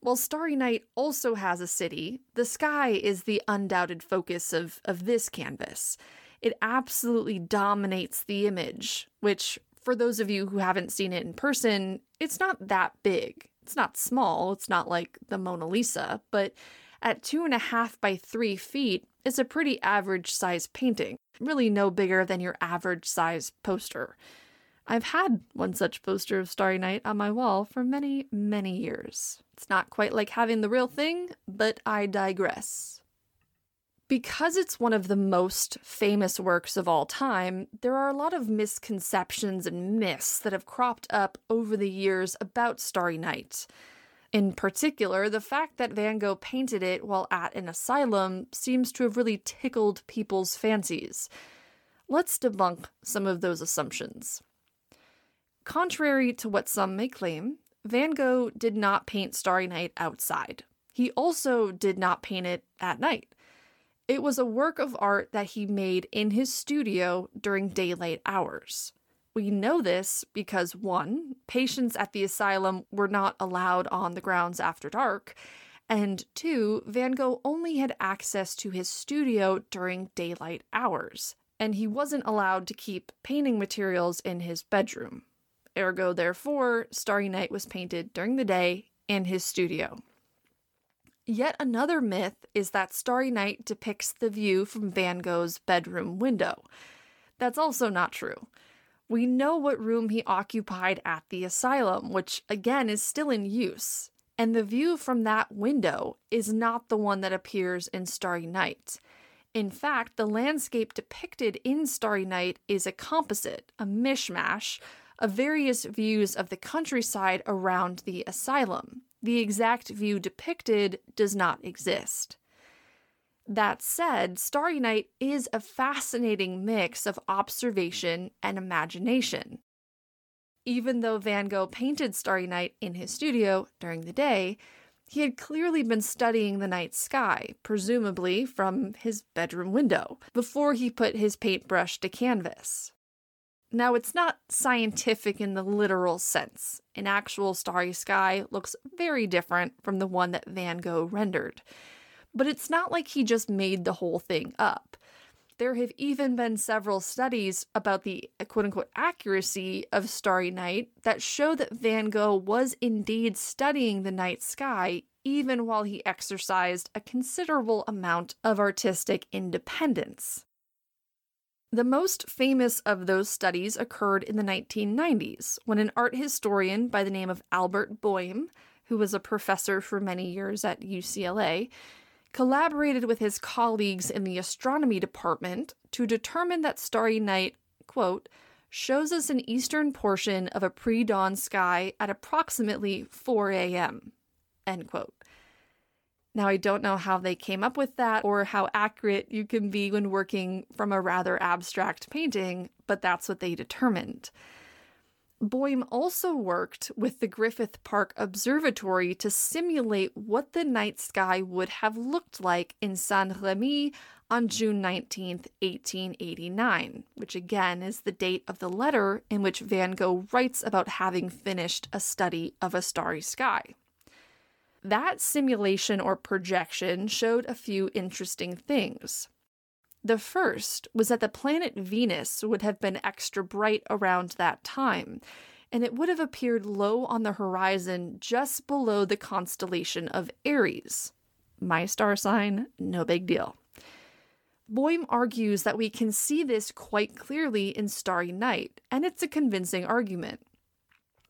While Starry Night also has a city, the sky is the undoubted focus of, of this canvas. It absolutely dominates the image, which for those of you who haven't seen it in person, it's not that big. It's not small. It's not like the Mona Lisa, but at two and a half by three feet, it's a pretty average size painting, really no bigger than your average size poster. I've had one such poster of Starry Night on my wall for many, many years. It's not quite like having the real thing, but I digress. Because it's one of the most famous works of all time, there are a lot of misconceptions and myths that have cropped up over the years about Starry Night. In particular, the fact that Van Gogh painted it while at an asylum seems to have really tickled people's fancies. Let's debunk some of those assumptions. Contrary to what some may claim, Van Gogh did not paint Starry Night outside. He also did not paint it at night. It was a work of art that he made in his studio during daylight hours. We know this because one, patients at the asylum were not allowed on the grounds after dark, and two, Van Gogh only had access to his studio during daylight hours, and he wasn't allowed to keep painting materials in his bedroom. Ergo, therefore, Starry Night was painted during the day in his studio. Yet another myth is that Starry Night depicts the view from Van Gogh's bedroom window. That's also not true. We know what room he occupied at the asylum, which again is still in use, and the view from that window is not the one that appears in Starry Night. In fact, the landscape depicted in Starry Night is a composite, a mishmash, of various views of the countryside around the asylum the exact view depicted does not exist. That said, Starry Night is a fascinating mix of observation and imagination. Even though Van Gogh painted Starry Night in his studio during the day, he had clearly been studying the night sky, presumably from his bedroom window, before he put his paintbrush to canvas. Now, it's not scientific in the literal sense. An actual starry sky looks very different from the one that Van Gogh rendered. But it's not like he just made the whole thing up. There have even been several studies about the quote unquote accuracy of Starry Night that show that Van Gogh was indeed studying the night sky even while he exercised a considerable amount of artistic independence. The most famous of those studies occurred in the 1990s when an art historian by the name of Albert Boime, who was a professor for many years at UCLA, collaborated with his colleagues in the astronomy department to determine that starry night, quote, shows us an eastern portion of a pre dawn sky at approximately 4 a.m. End quote. Now, I don't know how they came up with that or how accurate you can be when working from a rather abstract painting, but that's what they determined. Boime also worked with the Griffith Park Observatory to simulate what the night sky would have looked like in Saint Remy on June 19, 1889, which again is the date of the letter in which Van Gogh writes about having finished a study of a starry sky. That simulation or projection showed a few interesting things. The first was that the planet Venus would have been extra bright around that time, and it would have appeared low on the horizon just below the constellation of Aries. My star sign, no big deal. Boime argues that we can see this quite clearly in Starry Night, and it's a convincing argument.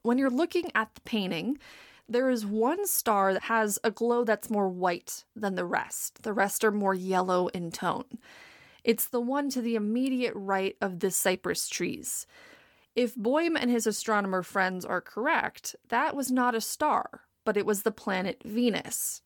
When you're looking at the painting, there is one star that has a glow that's more white than the rest. The rest are more yellow in tone. It's the one to the immediate right of the cypress trees. If Boime and his astronomer friends are correct, that was not a star, but it was the planet Venus.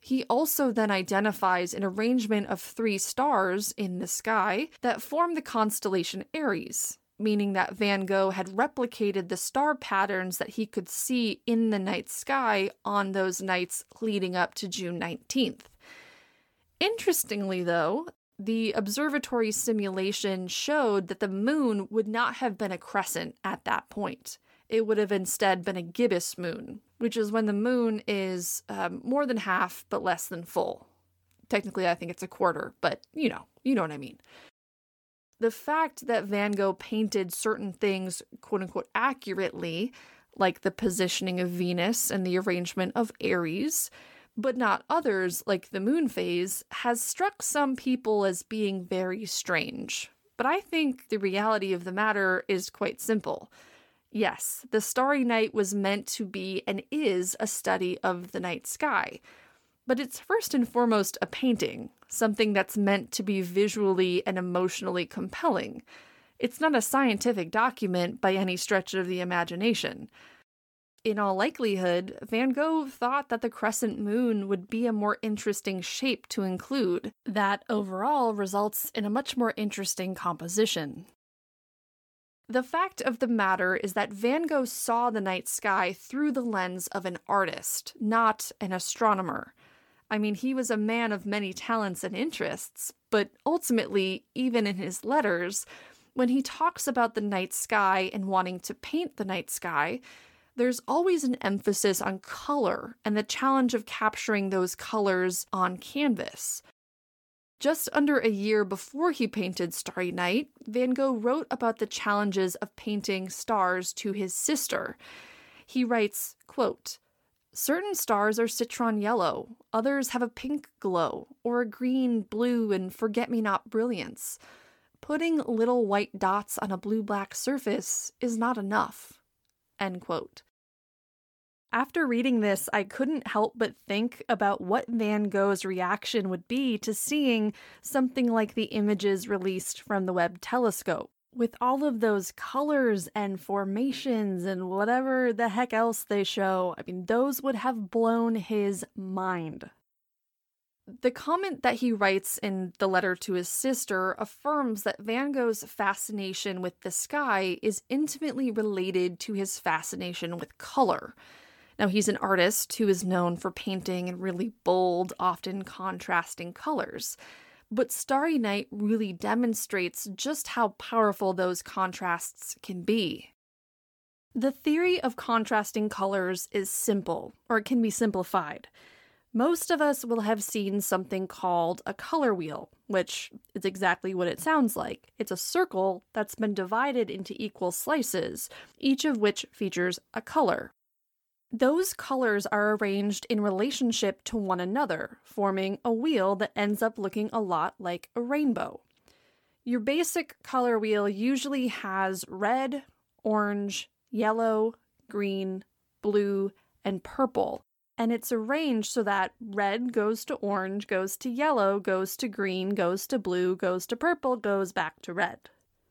He also then identifies an arrangement of three stars in the sky that form the constellation Aries meaning that Van Gogh had replicated the star patterns that he could see in the night sky on those nights leading up to June 19th. Interestingly, though, the observatory simulation showed that the moon would not have been a crescent at that point. It would have instead been a gibbous moon, which is when the moon is um, more than half but less than full. Technically, I think it's a quarter, but you know, you know what I mean the fact that Van Gogh painted certain things, quote unquote, accurately, like the positioning of Venus and the arrangement of Aries, but not others, like the moon phase, has struck some people as being very strange. But I think the reality of the matter is quite simple. Yes, the Starry Night was meant to be and is a study of the night sky, but it's first and foremost a painting, something that's meant to be visually and emotionally compelling. It's not a scientific document by any stretch of the imagination. In all likelihood, Van Gogh thought that the crescent moon would be a more interesting shape to include, that overall results in a much more interesting composition. The fact of the matter is that Van Gogh saw the night sky through the lens of an artist, not an astronomer. I mean, he was a man of many talents and interests, but ultimately, even in his letters, when he talks about the night sky and wanting to paint the night sky, there's always an emphasis on color and the challenge of capturing those colors on canvas. Just under a year before he painted Starry Night, Van Gogh wrote about the challenges of painting stars to his sister. He writes, quote, Certain stars are citron yellow, others have a pink glow, or a green, blue, and forget me not brilliance. Putting little white dots on a blue black surface is not enough. End quote. After reading this, I couldn't help but think about what Van Gogh's reaction would be to seeing something like the images released from the Webb telescope. With all of those colors and formations and whatever the heck else they show, I mean, those would have blown his mind. The comment that he writes in the letter to his sister affirms that Van Gogh's fascination with the sky is intimately related to his fascination with color. Now, he's an artist who is known for painting in really bold, often contrasting colors. But Starry Night really demonstrates just how powerful those contrasts can be. The theory of contrasting colors is simple, or it can be simplified. Most of us will have seen something called a color wheel, which is exactly what it sounds like. It's a circle that's been divided into equal slices, each of which features a color. Those colors are arranged in relationship to one another, forming a wheel that ends up looking a lot like a rainbow. Your basic color wheel usually has red, orange, yellow, green, blue, and purple, and it's arranged so that red goes to orange, goes to yellow, goes to green, goes to blue, goes to purple, goes back to red.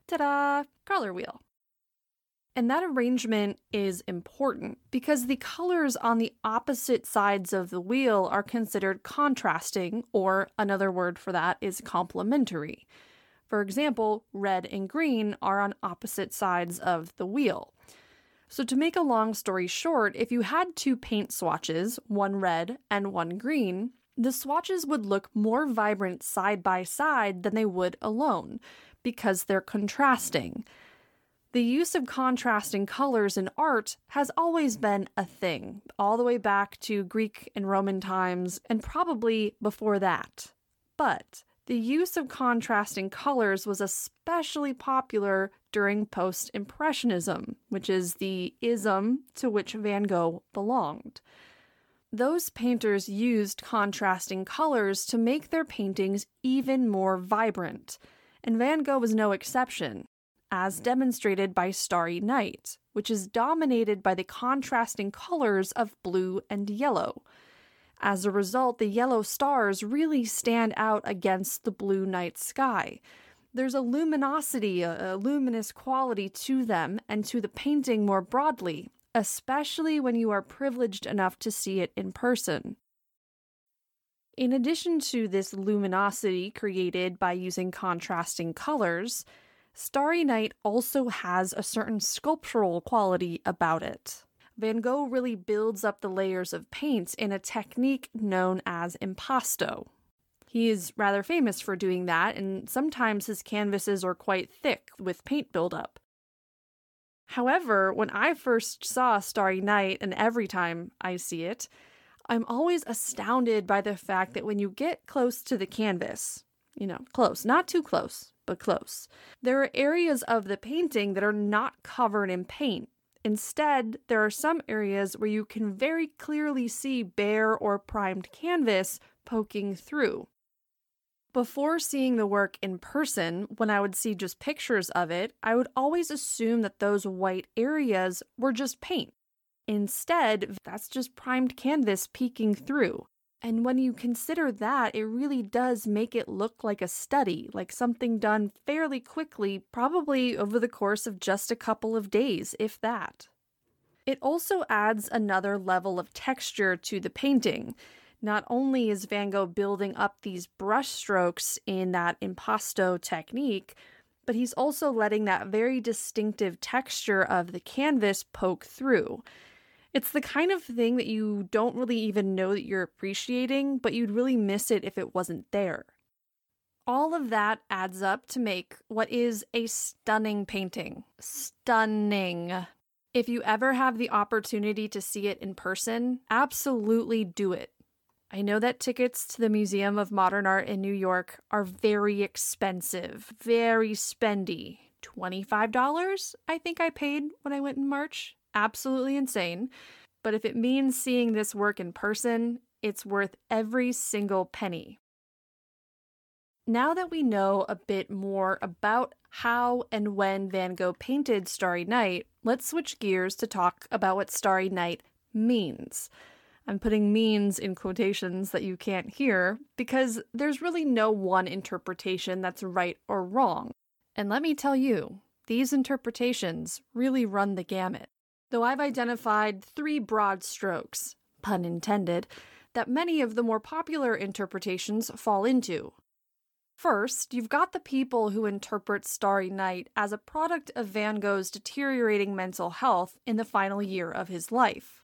Ta da! Color wheel. And that arrangement is important because the colors on the opposite sides of the wheel are considered contrasting, or another word for that is complementary. For example, red and green are on opposite sides of the wheel. So, to make a long story short, if you had two paint swatches, one red and one green, the swatches would look more vibrant side by side than they would alone because they're contrasting. The use of contrasting colors in art has always been a thing, all the way back to Greek and Roman times, and probably before that. But the use of contrasting colors was especially popular during post Impressionism, which is the ism to which Van Gogh belonged. Those painters used contrasting colors to make their paintings even more vibrant, and Van Gogh was no exception as demonstrated by Starry Night, which is dominated by the contrasting colors of blue and yellow. As a result, the yellow stars really stand out against the blue night sky. There's a luminosity, a, luminous quality to them and to the painting more broadly, especially when you are privileged enough to see it in person. In addition to this luminosity created by using contrasting colors, Starry Night also has a certain sculptural quality about it. Van Gogh really builds up the layers of paint in a technique known as impasto. He is rather famous for doing that, and sometimes his canvases are quite thick with paint buildup. However, when I first saw Starry Night, and every time I see it, I'm always astounded by the fact that when you get close to the canvas, you know, close, not too close, close. There are areas of the painting that are not covered in paint. Instead, there are some areas where you can very clearly see bare or primed canvas poking through. Before seeing the work in person, when I would see just pictures of it, I would always assume that those white areas were just paint. Instead, that's just primed canvas peeking through. And when you consider that, it really does make it look like a study, like something done fairly quickly, probably over the course of just a couple of days, if that. It also adds another level of texture to the painting. Not only is Van Gogh building up these brushstrokes in that impasto technique, but he's also letting that very distinctive texture of the canvas poke through. It's the kind of thing that you don't really even know that you're appreciating, but you'd really miss it if it wasn't there. All of that adds up to make what is a stunning painting. Stunning. If you ever have the opportunity to see it in person, absolutely do it. I know that tickets to the Museum of Modern Art in New York are very expensive, very spendy. $25 I think I paid when I went in March. Absolutely insane. But if it means seeing this work in person, it's worth every single penny. Now that we know a bit more about how and when Van Gogh painted Starry Night, let's switch gears to talk about what Starry Night means. I'm putting means in quotations that you can't hear because there's really no one interpretation that's right or wrong. And let me tell you, these interpretations really run the gamut. Though I've identified three broad strokes, pun intended, that many of the more popular interpretations fall into. First, you've got the people who interpret Starry Night as a product of Van Gogh's deteriorating mental health in the final year of his life.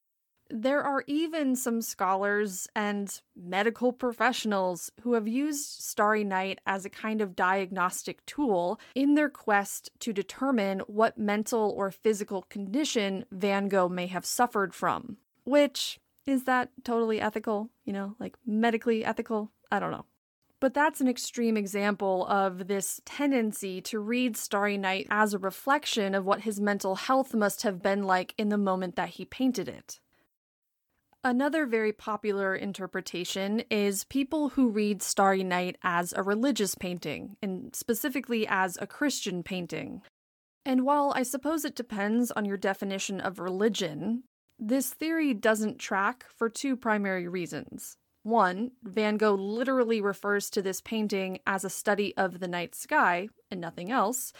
There are even some scholars and medical professionals who have used Starry Night as a kind of diagnostic tool in their quest to determine what mental or physical condition Van Gogh may have suffered from. Which, is that totally ethical? You know, like medically ethical? I don't know. But that's an extreme example of this tendency to read Starry Night as a reflection of what his mental health must have been like in the moment that he painted it. Another very popular interpretation is people who read Starry Night as a religious painting, and specifically as a Christian painting. And while I suppose it depends on your definition of religion, this theory doesn't track for two primary reasons. One, Van Gogh literally refers to this painting as a study of the night sky and nothing else.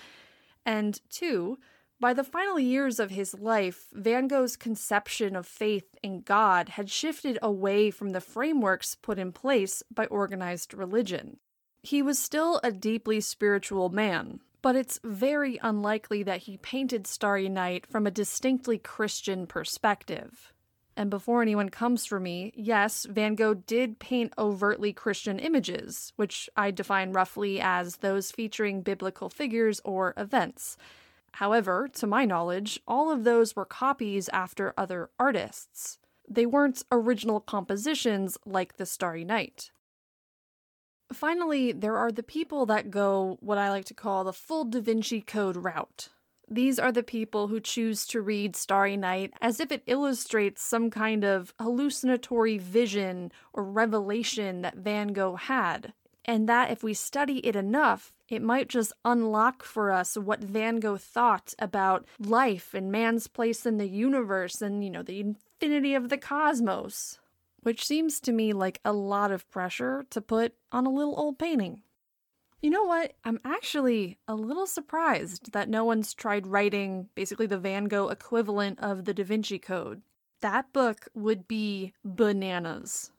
And two, by the final years of his life, Van Gogh's conception of faith in God had shifted away from the frameworks put in place by organized religion. He was still a deeply spiritual man, but it's very unlikely that he painted Starry Night from a distinctly Christian perspective. And before anyone comes for me, yes, Van Gogh did paint overtly Christian images, which I define roughly as those featuring biblical figures or events. However, to my knowledge, all of those were copies after other artists. They weren't original compositions like The Starry Night. Finally, there are the people that go what I like to call the full Da Vinci Code route. These are the people who choose to read Starry Night as if it illustrates some kind of hallucinatory vision or revelation that Van Gogh had, and that if we study it enough, it might just unlock for us what Van Gogh thought about life and man's place in the universe and, you know, the infinity of the cosmos. Which seems to me like a lot of pressure to put on a little old painting. You know what? I'm actually a little surprised that no one's tried writing basically the Van Gogh equivalent of the Da Vinci Code. That book would be bananas.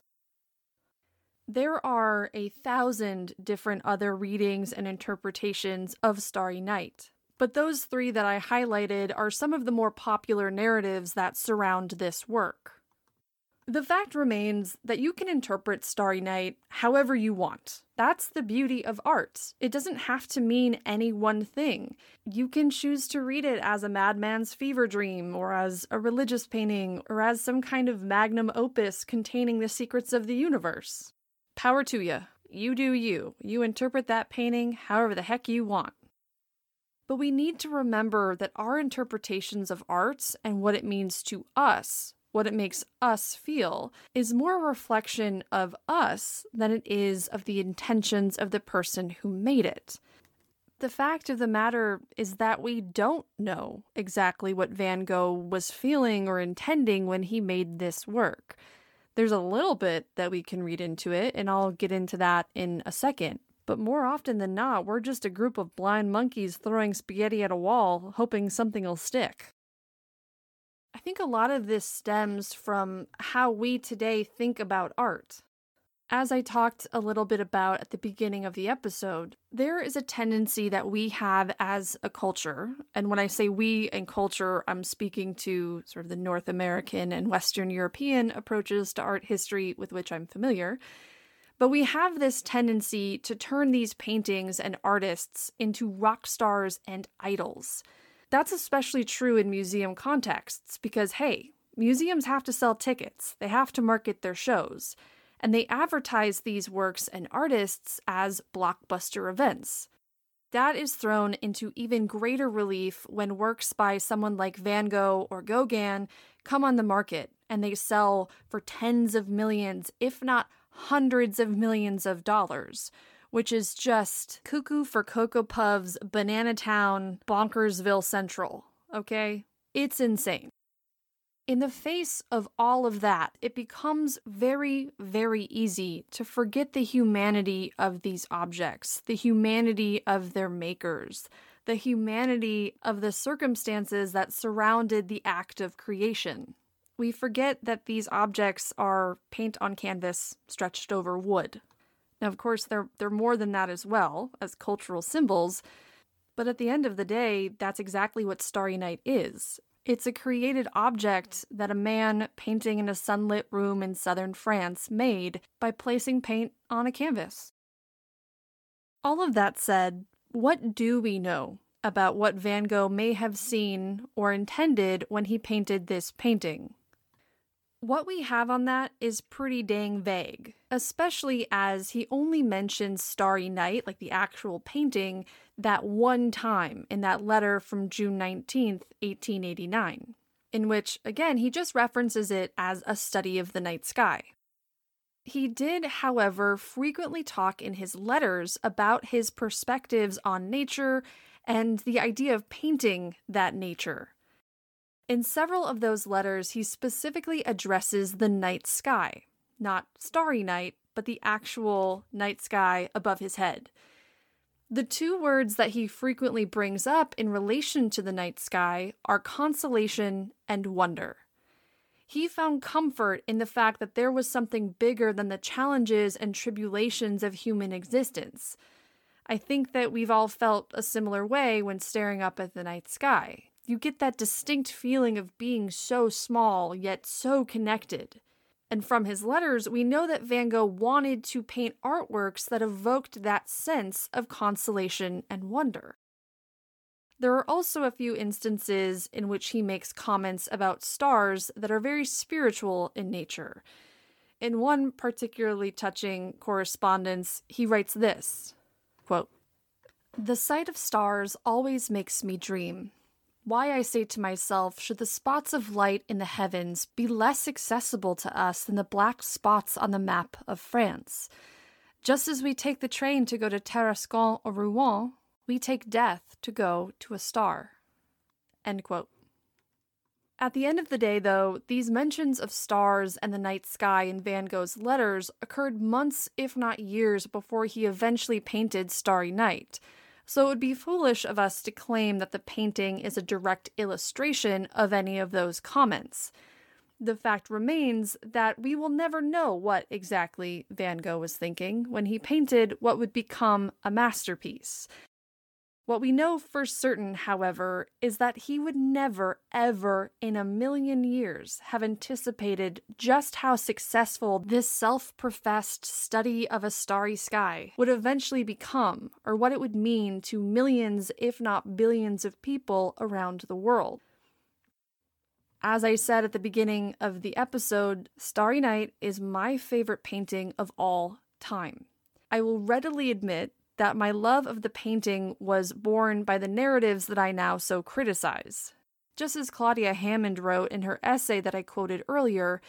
There are a thousand different other readings and interpretations of Starry Night, but those three that I highlighted are some of the more popular narratives that surround this work. The fact remains that you can interpret Starry Night however you want. That's the beauty of art. It doesn't have to mean any one thing. You can choose to read it as a madman's fever dream, or as a religious painting, or as some kind of magnum opus containing the secrets of the universe. Power to you. You do you. You interpret that painting however the heck you want. But we need to remember that our interpretations of art and what it means to us, what it makes us feel, is more a reflection of us than it is of the intentions of the person who made it. The fact of the matter is that we don't know exactly what Van Gogh was feeling or intending when he made this work. There's a little bit that we can read into it, and I'll get into that in a second. But more often than not, we're just a group of blind monkeys throwing spaghetti at a wall, hoping something will stick. I think a lot of this stems from how we today think about art. As I talked a little bit about at the beginning of the episode, there is a tendency that we have as a culture. And when I say we and culture, I'm speaking to sort of the North American and Western European approaches to art history with which I'm familiar. But we have this tendency to turn these paintings and artists into rock stars and idols. That's especially true in museum contexts because, hey, museums have to sell tickets, they have to market their shows. And they advertise these works and artists as blockbuster events. That is thrown into even greater relief when works by someone like Van Gogh or Gauguin come on the market and they sell for tens of millions, if not hundreds of millions of dollars, which is just cuckoo for Cocoa Puffs, Banana Town, Bonkersville Central. Okay? It's insane. In the face of all of that, it becomes very, very easy to forget the humanity of these objects, the humanity of their makers, the humanity of the circumstances that surrounded the act of creation. We forget that these objects are paint on canvas stretched over wood. Now, of course, they're, they're more than that as well, as cultural symbols, but at the end of the day, that's exactly what Starry Night is. It's a created object that a man painting in a sunlit room in southern France made by placing paint on a canvas. All of that said, what do we know about what Van Gogh may have seen or intended when he painted this painting? What we have on that is pretty dang vague, especially as he only mentions Starry Night, like the actual painting, that one time in that letter from June 19th, 1889, in which, again, he just references it as a study of the night sky. He did, however, frequently talk in his letters about his perspectives on nature and the idea of painting that nature in several of those letters, he specifically addresses the night sky, not starry night, but the actual night sky above his head. The two words that he frequently brings up in relation to the night sky are consolation and wonder. He found comfort in the fact that there was something bigger than the challenges and tribulations of human existence. I think that we've all felt a similar way when staring up at the night sky you get that distinct feeling of being so small yet so connected. And from his letters, we know that Van Gogh wanted to paint artworks that evoked that sense of consolation and wonder. There are also a few instances in which he makes comments about stars that are very spiritual in nature. In one particularly touching correspondence, he writes this quote, The sight of stars always makes me dream why I say to myself, should the spots of light in the heavens be less accessible to us than the black spots on the map of France? Just as we take the train to go to Tarascon or Rouen, we take death to go to a star. At the end of the day, though, these mentions of stars and the night sky in Van Gogh's letters occurred months, if not years, before he eventually painted Starry Night so it would be foolish of us to claim that the painting is a direct illustration of any of those comments. The fact remains that we will never know what exactly Van Gogh was thinking when he painted what would become a masterpiece, what we know for certain, however, is that he would never, ever in a million years have anticipated just how successful this self professed study of a starry sky would eventually become, or what it would mean to millions, if not billions, of people around the world. As I said at the beginning of the episode, Starry Night is my favorite painting of all time. I will readily admit that my love of the painting was born by the narratives that I now so criticize. Just as Claudia Hammond wrote in her essay that I quoted earlier,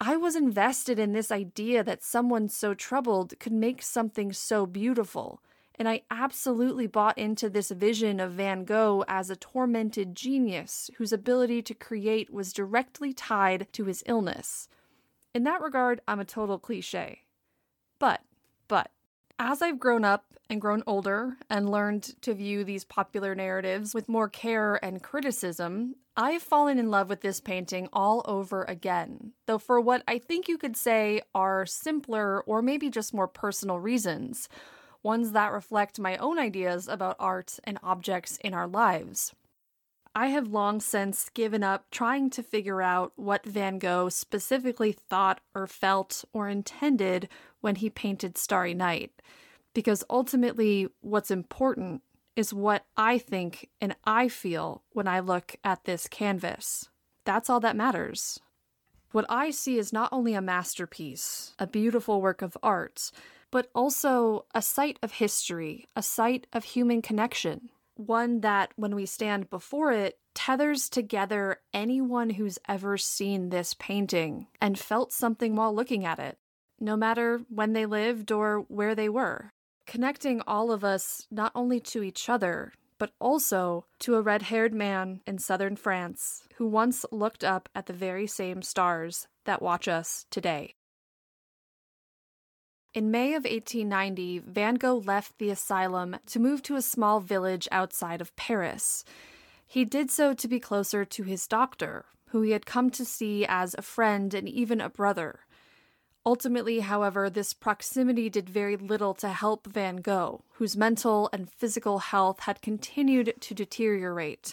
I was invested in this idea that someone so troubled could make something so beautiful, and I absolutely bought into this vision of Van Gogh as a tormented genius whose ability to create was directly tied to his illness. In that regard, I'm a total cliche. But, but, as I've grown up and grown older and learned to view these popular narratives with more care and criticism, I've fallen in love with this painting all over again, though for what I think you could say are simpler or maybe just more personal reasons, ones that reflect my own ideas about art and objects in our lives. I have long since given up trying to figure out what Van Gogh specifically thought or felt or intended when he painted Starry Night because ultimately, what's important is what I think and I feel when I look at this canvas. That's all that matters. what I see is not only a masterpiece, a beautiful work of art, but also a site of history, a site of human connection. One that, when we stand before it, tethers together anyone who's ever seen this painting and felt something while looking at it, no matter when they lived or where they were, connecting all of us not only to each other, but also to a red haired man in southern France who once looked up at the very same stars that watch us today. In May of 1890, Van Gogh left the asylum to move to a small village outside of Paris. He did so to be closer to his doctor, who he had come to see as a friend and even a brother. Ultimately, however, this proximity did very little to help Van Gogh, whose mental and physical health had continued to deteriorate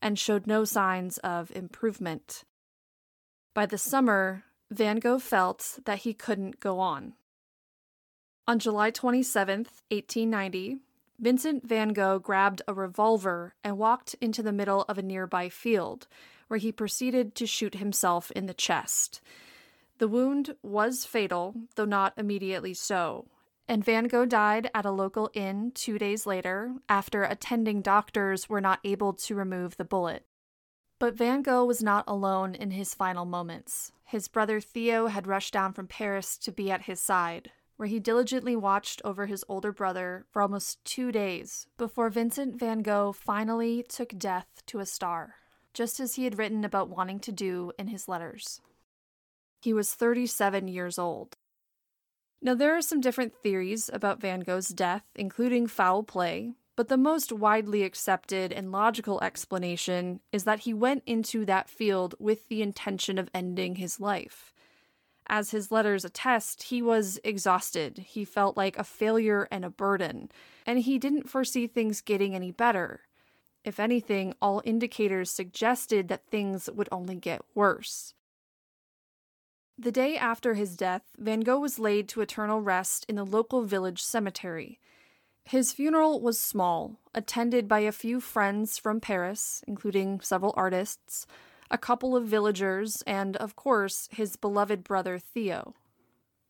and showed no signs of improvement. By the summer, Van Gogh felt that he couldn't go on. On July 27, 1890, Vincent van Gogh grabbed a revolver and walked into the middle of a nearby field, where he proceeded to shoot himself in the chest. The wound was fatal, though not immediately so, and Van Gogh died at a local inn two days later after attending doctors were not able to remove the bullet. But Van Gogh was not alone in his final moments. His brother Theo had rushed down from Paris to be at his side, where he diligently watched over his older brother for almost two days before Vincent van Gogh finally took death to a star, just as he had written about wanting to do in his letters. He was 37 years old. Now, there are some different theories about Van Gogh's death, including foul play, but the most widely accepted and logical explanation is that he went into that field with the intention of ending his life. As his letters attest, he was exhausted. He felt like a failure and a burden, and he didn't foresee things getting any better. If anything, all indicators suggested that things would only get worse. The day after his death, Van Gogh was laid to eternal rest in the local village cemetery. His funeral was small, attended by a few friends from Paris, including several artists, a couple of villagers, and, of course, his beloved brother Theo.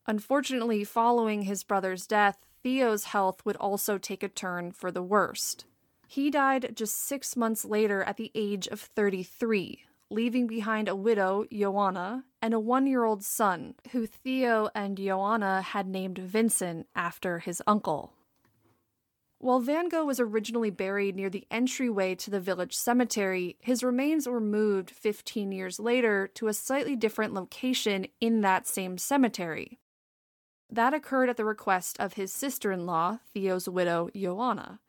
Unfortunately, following his brother's death, Theo's health would also take a turn for the worst. He died just six months later at the age of 33, leaving behind a widow, Joanna, and a one year old son, who Theo and Joanna had named Vincent after his uncle. While Van Gogh was originally buried near the entryway to the village cemetery, his remains were moved 15 years later to a slightly different location in that same cemetery. That occurred at the request of his sister in law, Theo's widow, Joanna.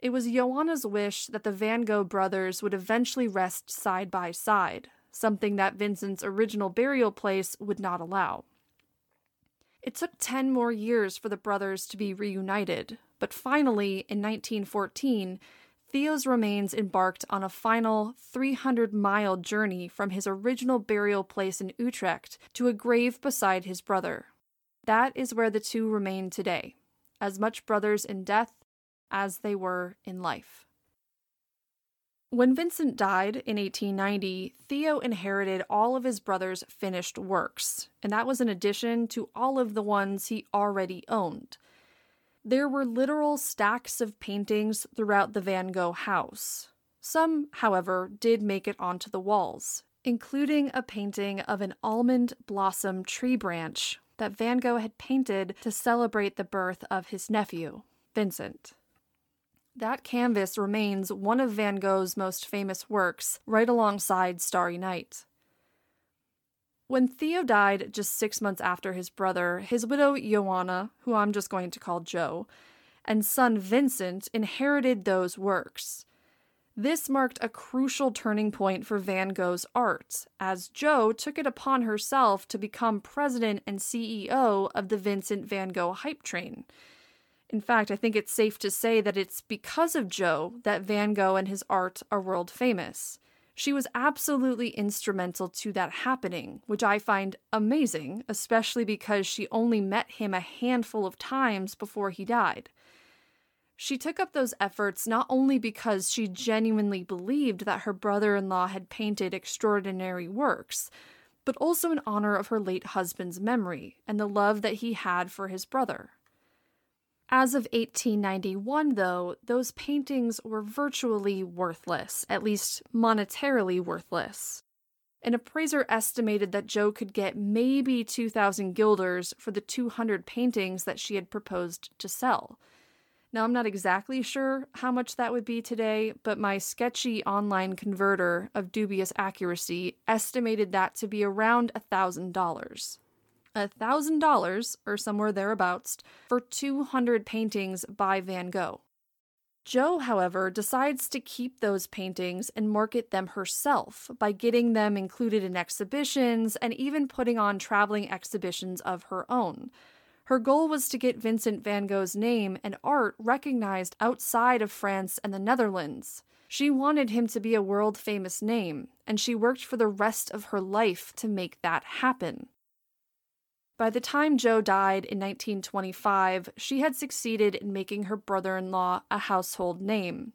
It was Joanna's wish that the Van Gogh brothers would eventually rest side by side, something that Vincent's original burial place would not allow. It took 10 more years for the brothers to be reunited, but finally, in 1914, Theo's remains embarked on a final 300 mile journey from his original burial place in Utrecht to a grave beside his brother. That is where the two remain today, as much brothers in death as they were in life. When Vincent died in 1890, Theo inherited all of his brother's finished works, and that was in addition to all of the ones he already owned. There were literal stacks of paintings throughout the Van Gogh house. Some, however, did make it onto the walls, including a painting of an almond blossom tree branch that Van Gogh had painted to celebrate the birth of his nephew, Vincent. That canvas remains one of Van Gogh's most famous works, right alongside Starry Night. When Theo died just six months after his brother, his widow Joanna, who I'm just going to call Jo, and son Vincent inherited those works. This marked a crucial turning point for Van Gogh's art, as Jo took it upon herself to become president and CEO of the Vincent van Gogh hype train. In fact, I think it's safe to say that it's because of Jo that Van Gogh and his art are world famous. She was absolutely instrumental to that happening, which I find amazing, especially because she only met him a handful of times before he died. She took up those efforts not only because she genuinely believed that her brother in law had painted extraordinary works, but also in honor of her late husband's memory and the love that he had for his brother. As of 1891, though, those paintings were virtually worthless, at least monetarily worthless. An appraiser estimated that Jo could get maybe 2,000 guilders for the 200 paintings that she had proposed to sell. Now, I'm not exactly sure how much that would be today, but my sketchy online converter of dubious accuracy estimated that to be around $1,000. $1,000, or somewhere thereabouts, for 200 paintings by Van Gogh. Jo, however, decides to keep those paintings and market them herself by getting them included in exhibitions and even putting on traveling exhibitions of her own. Her goal was to get Vincent van Gogh's name and art recognized outside of France and the Netherlands. She wanted him to be a world famous name, and she worked for the rest of her life to make that happen. By the time Jo died in 1925, she had succeeded in making her brother in law a household name.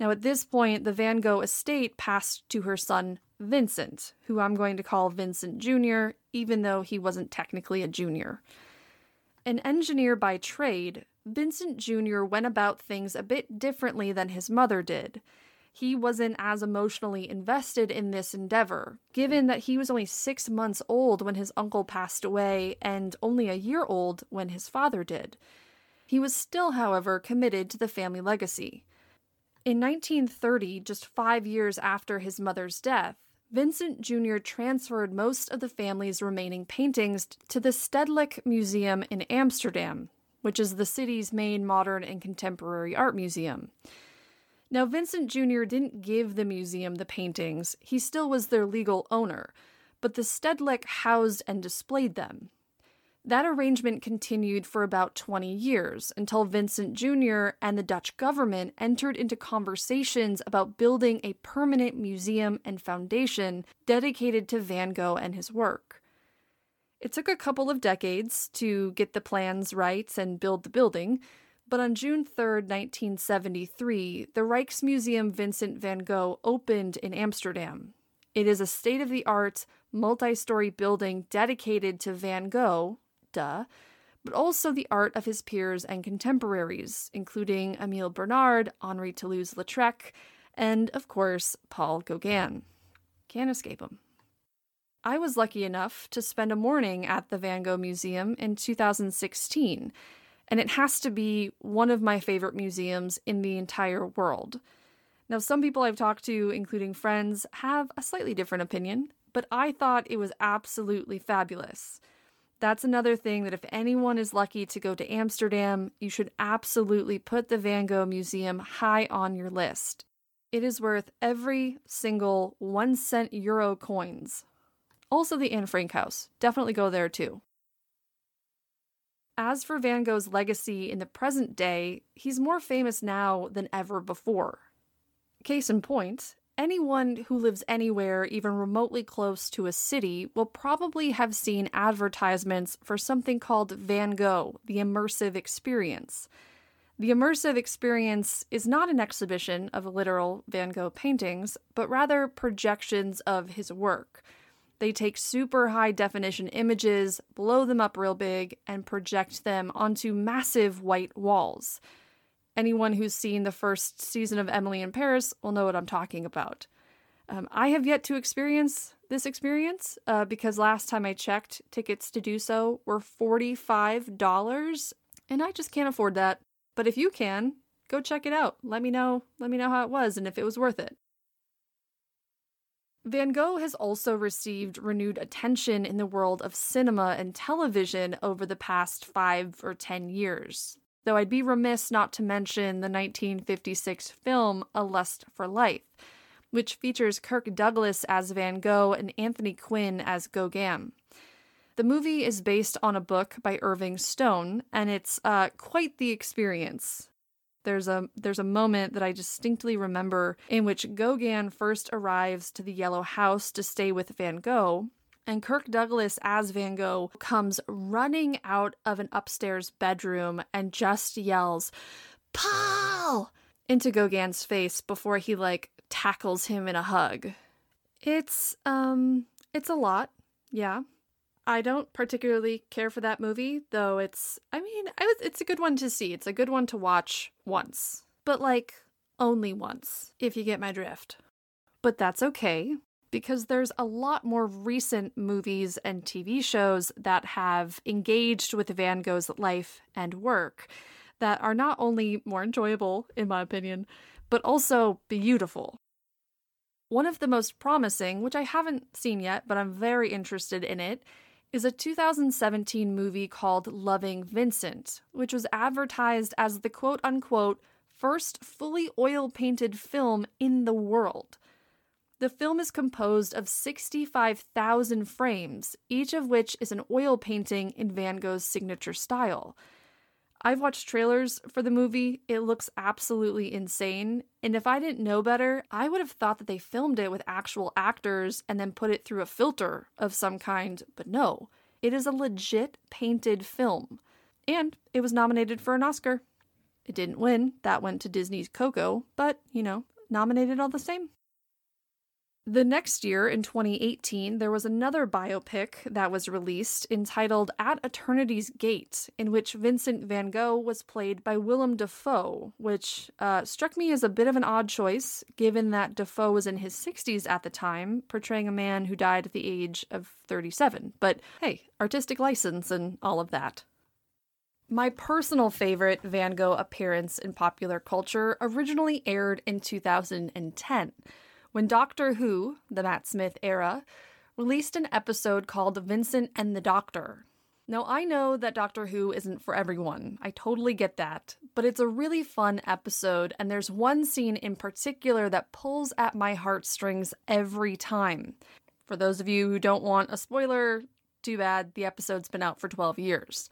Now, at this point, the Van Gogh estate passed to her son Vincent, who I'm going to call Vincent Jr., even though he wasn't technically a junior. An engineer by trade, Vincent Jr. went about things a bit differently than his mother did he wasn't as emotionally invested in this endeavor, given that he was only six months old when his uncle passed away and only a year old when his father did. He was still, however, committed to the family legacy. In 1930, just five years after his mother's death, Vincent Jr. transferred most of the family's remaining paintings to the Stedelijk Museum in Amsterdam, which is the city's main modern and contemporary art museum. Now, Vincent Jr. didn't give the museum the paintings, he still was their legal owner, but the Stedelijk housed and displayed them. That arrangement continued for about 20 years until Vincent Jr. and the Dutch government entered into conversations about building a permanent museum and foundation dedicated to Van Gogh and his work. It took a couple of decades to get the plans right and build the building, but on June 3, 1973, the Rijksmuseum Vincent van Gogh opened in Amsterdam. It is a state of the art, multi story building dedicated to Van Gogh, duh, but also the art of his peers and contemporaries, including Emile Bernard, Henri Toulouse Lautrec, and, of course, Paul Gauguin. Can't escape him. I was lucky enough to spend a morning at the Van Gogh Museum in 2016 and it has to be one of my favorite museums in the entire world. Now, some people I've talked to, including friends, have a slightly different opinion, but I thought it was absolutely fabulous. That's another thing that if anyone is lucky to go to Amsterdam, you should absolutely put the Van Gogh Museum high on your list. It is worth every single one cent euro coins. Also, the Anne Frank House. Definitely go there too. As for Van Gogh's legacy in the present day, he's more famous now than ever before. Case in point, anyone who lives anywhere even remotely close to a city will probably have seen advertisements for something called Van Gogh, the immersive experience. The immersive experience is not an exhibition of literal Van Gogh paintings, but rather projections of his work they take super high definition images, blow them up real big, and project them onto massive white walls. Anyone who's seen the first season of Emily in Paris will know what I'm talking about. Um, I have yet to experience this experience uh, because last time I checked, tickets to do so were $45, and I just can't afford that. But if you can, go check it out. Let me know. Let me know how it was and if it was worth it. Van Gogh has also received renewed attention in the world of cinema and television over the past five or ten years, though I'd be remiss not to mention the 1956 film A Lust for Life, which features Kirk Douglas as Van Gogh and Anthony Quinn as Gauguin. The movie is based on a book by Irving Stone, and it's uh, quite the experience. There's a there's a moment that I distinctly remember in which Gauguin first arrives to the Yellow House to stay with Van Gogh, and Kirk Douglas as Van Gogh comes running out of an upstairs bedroom and just yells, "Paul!" into Gauguin's face before he like tackles him in a hug. It's um It's a lot, yeah. I don't particularly care for that movie, though it's I mean, I was, it's a good one to see. It's a good one to watch once. But like only once, if you get my drift. But that's okay because there's a lot more recent movies and TV shows that have engaged with Van Gogh's life and work that are not only more enjoyable in my opinion, but also beautiful. One of the most promising, which I haven't seen yet, but I'm very interested in it, is a 2017 movie called Loving Vincent, which was advertised as the quote unquote first fully oil painted film in the world. The film is composed of 65,000 frames, each of which is an oil painting in Van Gogh's signature style. I've watched trailers for the movie. It looks absolutely insane. And if I didn't know better, I would have thought that they filmed it with actual actors and then put it through a filter of some kind. But no, it is a legit painted film. And it was nominated for an Oscar. It didn't win, that went to Disney's Coco, but, you know, nominated all the same. The next year, in 2018, there was another biopic that was released entitled At Eternity's Gate, in which Vincent van Gogh was played by Willem Dafoe, which uh, struck me as a bit of an odd choice, given that Dafoe was in his 60s at the time, portraying a man who died at the age of 37. But hey, artistic license and all of that. My personal favorite Van Gogh appearance in popular culture originally aired in 2010 when Doctor Who, the Matt Smith era, released an episode called Vincent and the Doctor. Now, I know that Doctor Who isn't for everyone. I totally get that. But it's a really fun episode, and there's one scene in particular that pulls at my heartstrings every time. For those of you who don't want a spoiler, too bad, the episode's been out for 12 years.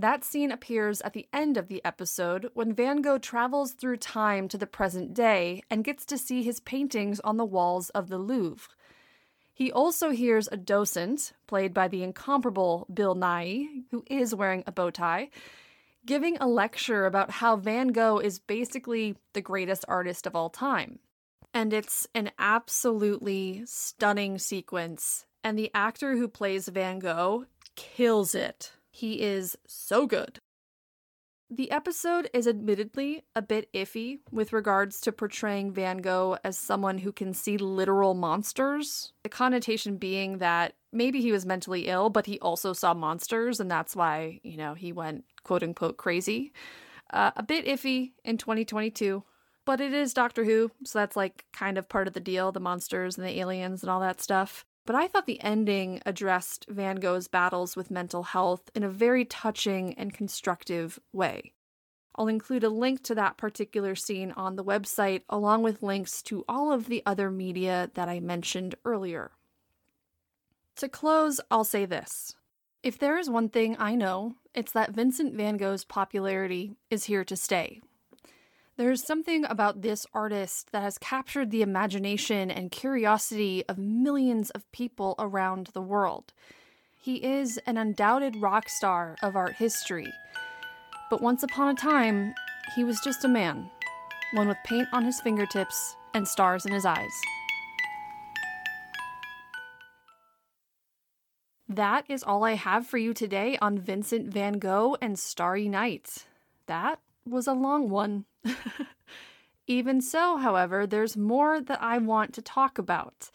That scene appears at the end of the episode when Van Gogh travels through time to the present day and gets to see his paintings on the walls of the Louvre. He also hears a docent, played by the incomparable Bill Nighy, who is wearing a bow tie, giving a lecture about how Van Gogh is basically the greatest artist of all time. And it's an absolutely stunning sequence, and the actor who plays Van Gogh kills it. He is so good. The episode is admittedly a bit iffy with regards to portraying Van Gogh as someone who can see literal monsters. The connotation being that maybe he was mentally ill, but he also saw monsters, and that's why, you know, he went quote unquote crazy. Uh, a bit iffy in 2022, but it is Doctor Who, so that's like kind of part of the deal the monsters and the aliens and all that stuff. But I thought the ending addressed Van Gogh's battles with mental health in a very touching and constructive way. I'll include a link to that particular scene on the website, along with links to all of the other media that I mentioned earlier. To close, I'll say this. If there is one thing I know, it's that Vincent van Gogh's popularity is here to stay. There's something about this artist that has captured the imagination and curiosity of millions of people around the world. He is an undoubted rock star of art history. But once upon a time, he was just a man, one with paint on his fingertips and stars in his eyes. That is all I have for you today on Vincent van Gogh and Starry Night. That was a long one. [LAUGHS] Even so, however, there's more that I want to talk about.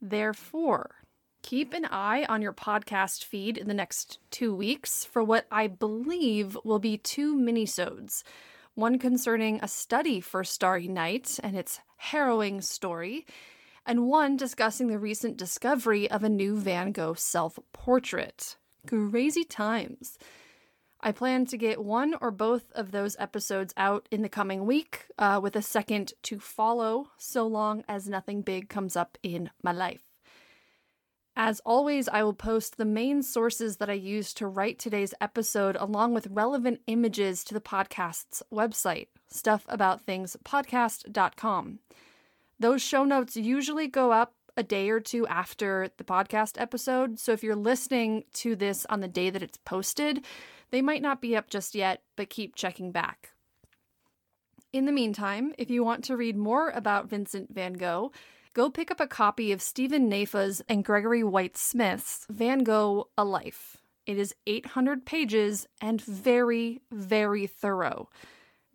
Therefore, keep an eye on your podcast feed in the next two weeks for what I believe will be two minisodes. One concerning a study for Starry Night and its harrowing story, and one discussing the recent discovery of a new Van Gogh self portrait. Crazy times. I plan to get one or both of those episodes out in the coming week, uh, with a second to follow, so long as nothing big comes up in my life. As always, I will post the main sources that I used to write today's episode along with relevant images to the podcast's website, stuffaboutthingspodcast.com. Those show notes usually go up a day or two after the podcast episode, so if you're listening to this on the day that it's posted, they might not be up just yet, but keep checking back. In the meantime, if you want to read more about Vincent van Gogh, go pick up a copy of Steven Naifeh's and Gregory White Smith's Van Gogh A Life. It is 800 pages and very, very thorough.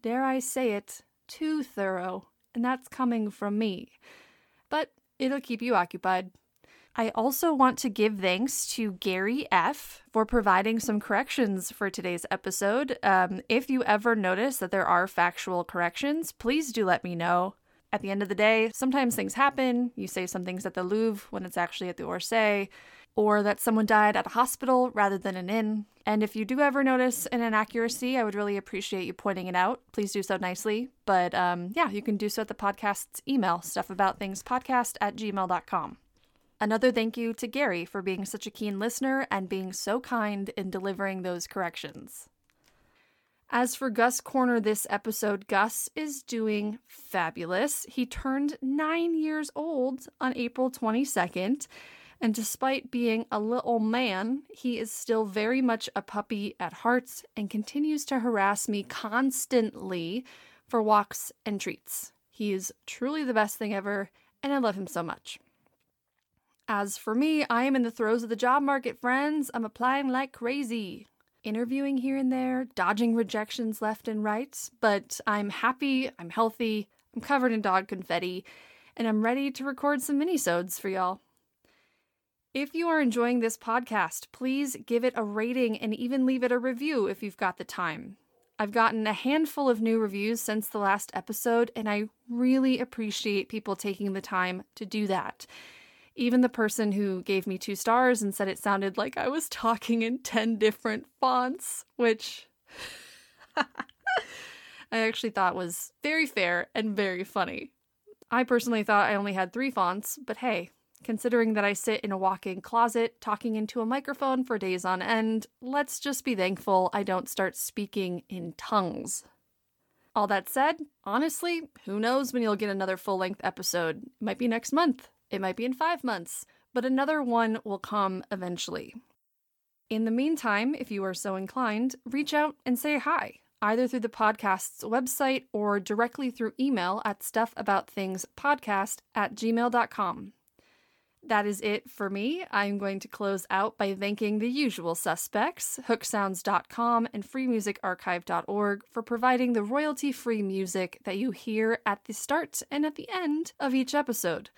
Dare I say it, too thorough, and that's coming from me. But it'll keep you occupied. I also want to give thanks to Gary F. for providing some corrections for today's episode. Um, if you ever notice that there are factual corrections, please do let me know. At the end of the day, sometimes things happen. You say some things at the Louvre when it's actually at the Orsay, or that someone died at a hospital rather than an inn. And if you do ever notice an inaccuracy, I would really appreciate you pointing it out. Please do so nicely. But um, yeah, you can do so at the podcast's email, stuffaboutthingspodcast at gmail.com. Another thank you to Gary for being such a keen listener and being so kind in delivering those corrections. As for Gus Corner this episode, Gus is doing fabulous. He turned nine years old on April 22nd, and despite being a little man, he is still very much a puppy at heart and continues to harass me constantly for walks and treats. He is truly the best thing ever, and I love him so much. As for me, I am in the throes of the job market, friends. I'm applying like crazy. Interviewing here and there, dodging rejections left and right, but I'm happy, I'm healthy, I'm covered in dog confetti, and I'm ready to record some minisodes for y'all. If you are enjoying this podcast, please give it a rating and even leave it a review if you've got the time. I've gotten a handful of new reviews since the last episode, and I really appreciate people taking the time to do that. Even the person who gave me two stars and said it sounded like I was talking in 10 different fonts, which [LAUGHS] I actually thought was very fair and very funny. I personally thought I only had three fonts, but hey, considering that I sit in a walk in closet talking into a microphone for days on end, let's just be thankful I don't start speaking in tongues. All that said, honestly, who knows when you'll get another full length episode? It might be next month. It might be in five months, but another one will come eventually. In the meantime, if you are so inclined, reach out and say hi, either through the podcast's website or directly through email at stuffaboutthingspodcast at gmail.com. That is it for me. I'm going to close out by thanking the usual suspects, hooksounds.com and freemusicarchive.org, for providing the royalty free music that you hear at the start and at the end of each episode.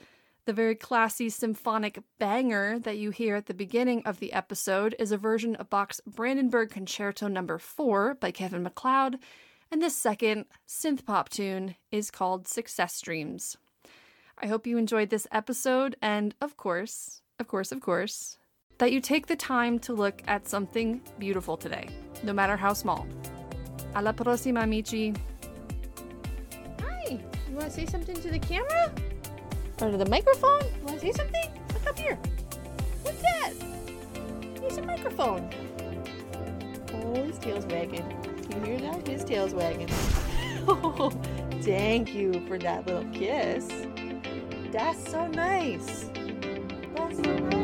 The very classy symphonic banger that you hear at the beginning of the episode is a version of Bach's Brandenburg Concerto No. 4 by Kevin MacLeod, and the second synth pop tune is called Success Dreams. I hope you enjoyed this episode, and of course, of course, of course, that you take the time to look at something beautiful today, no matter how small. Alla prossima, amici. Hi, you want to say something to the camera? Or to the microphone? You want to say something? Look up here. What's that? It's a microphone. Oh, his tail's wagging. Can you hear that? His tail's wagging. [LAUGHS] Oh, thank you for that little kiss. That's so nice. That's so nice.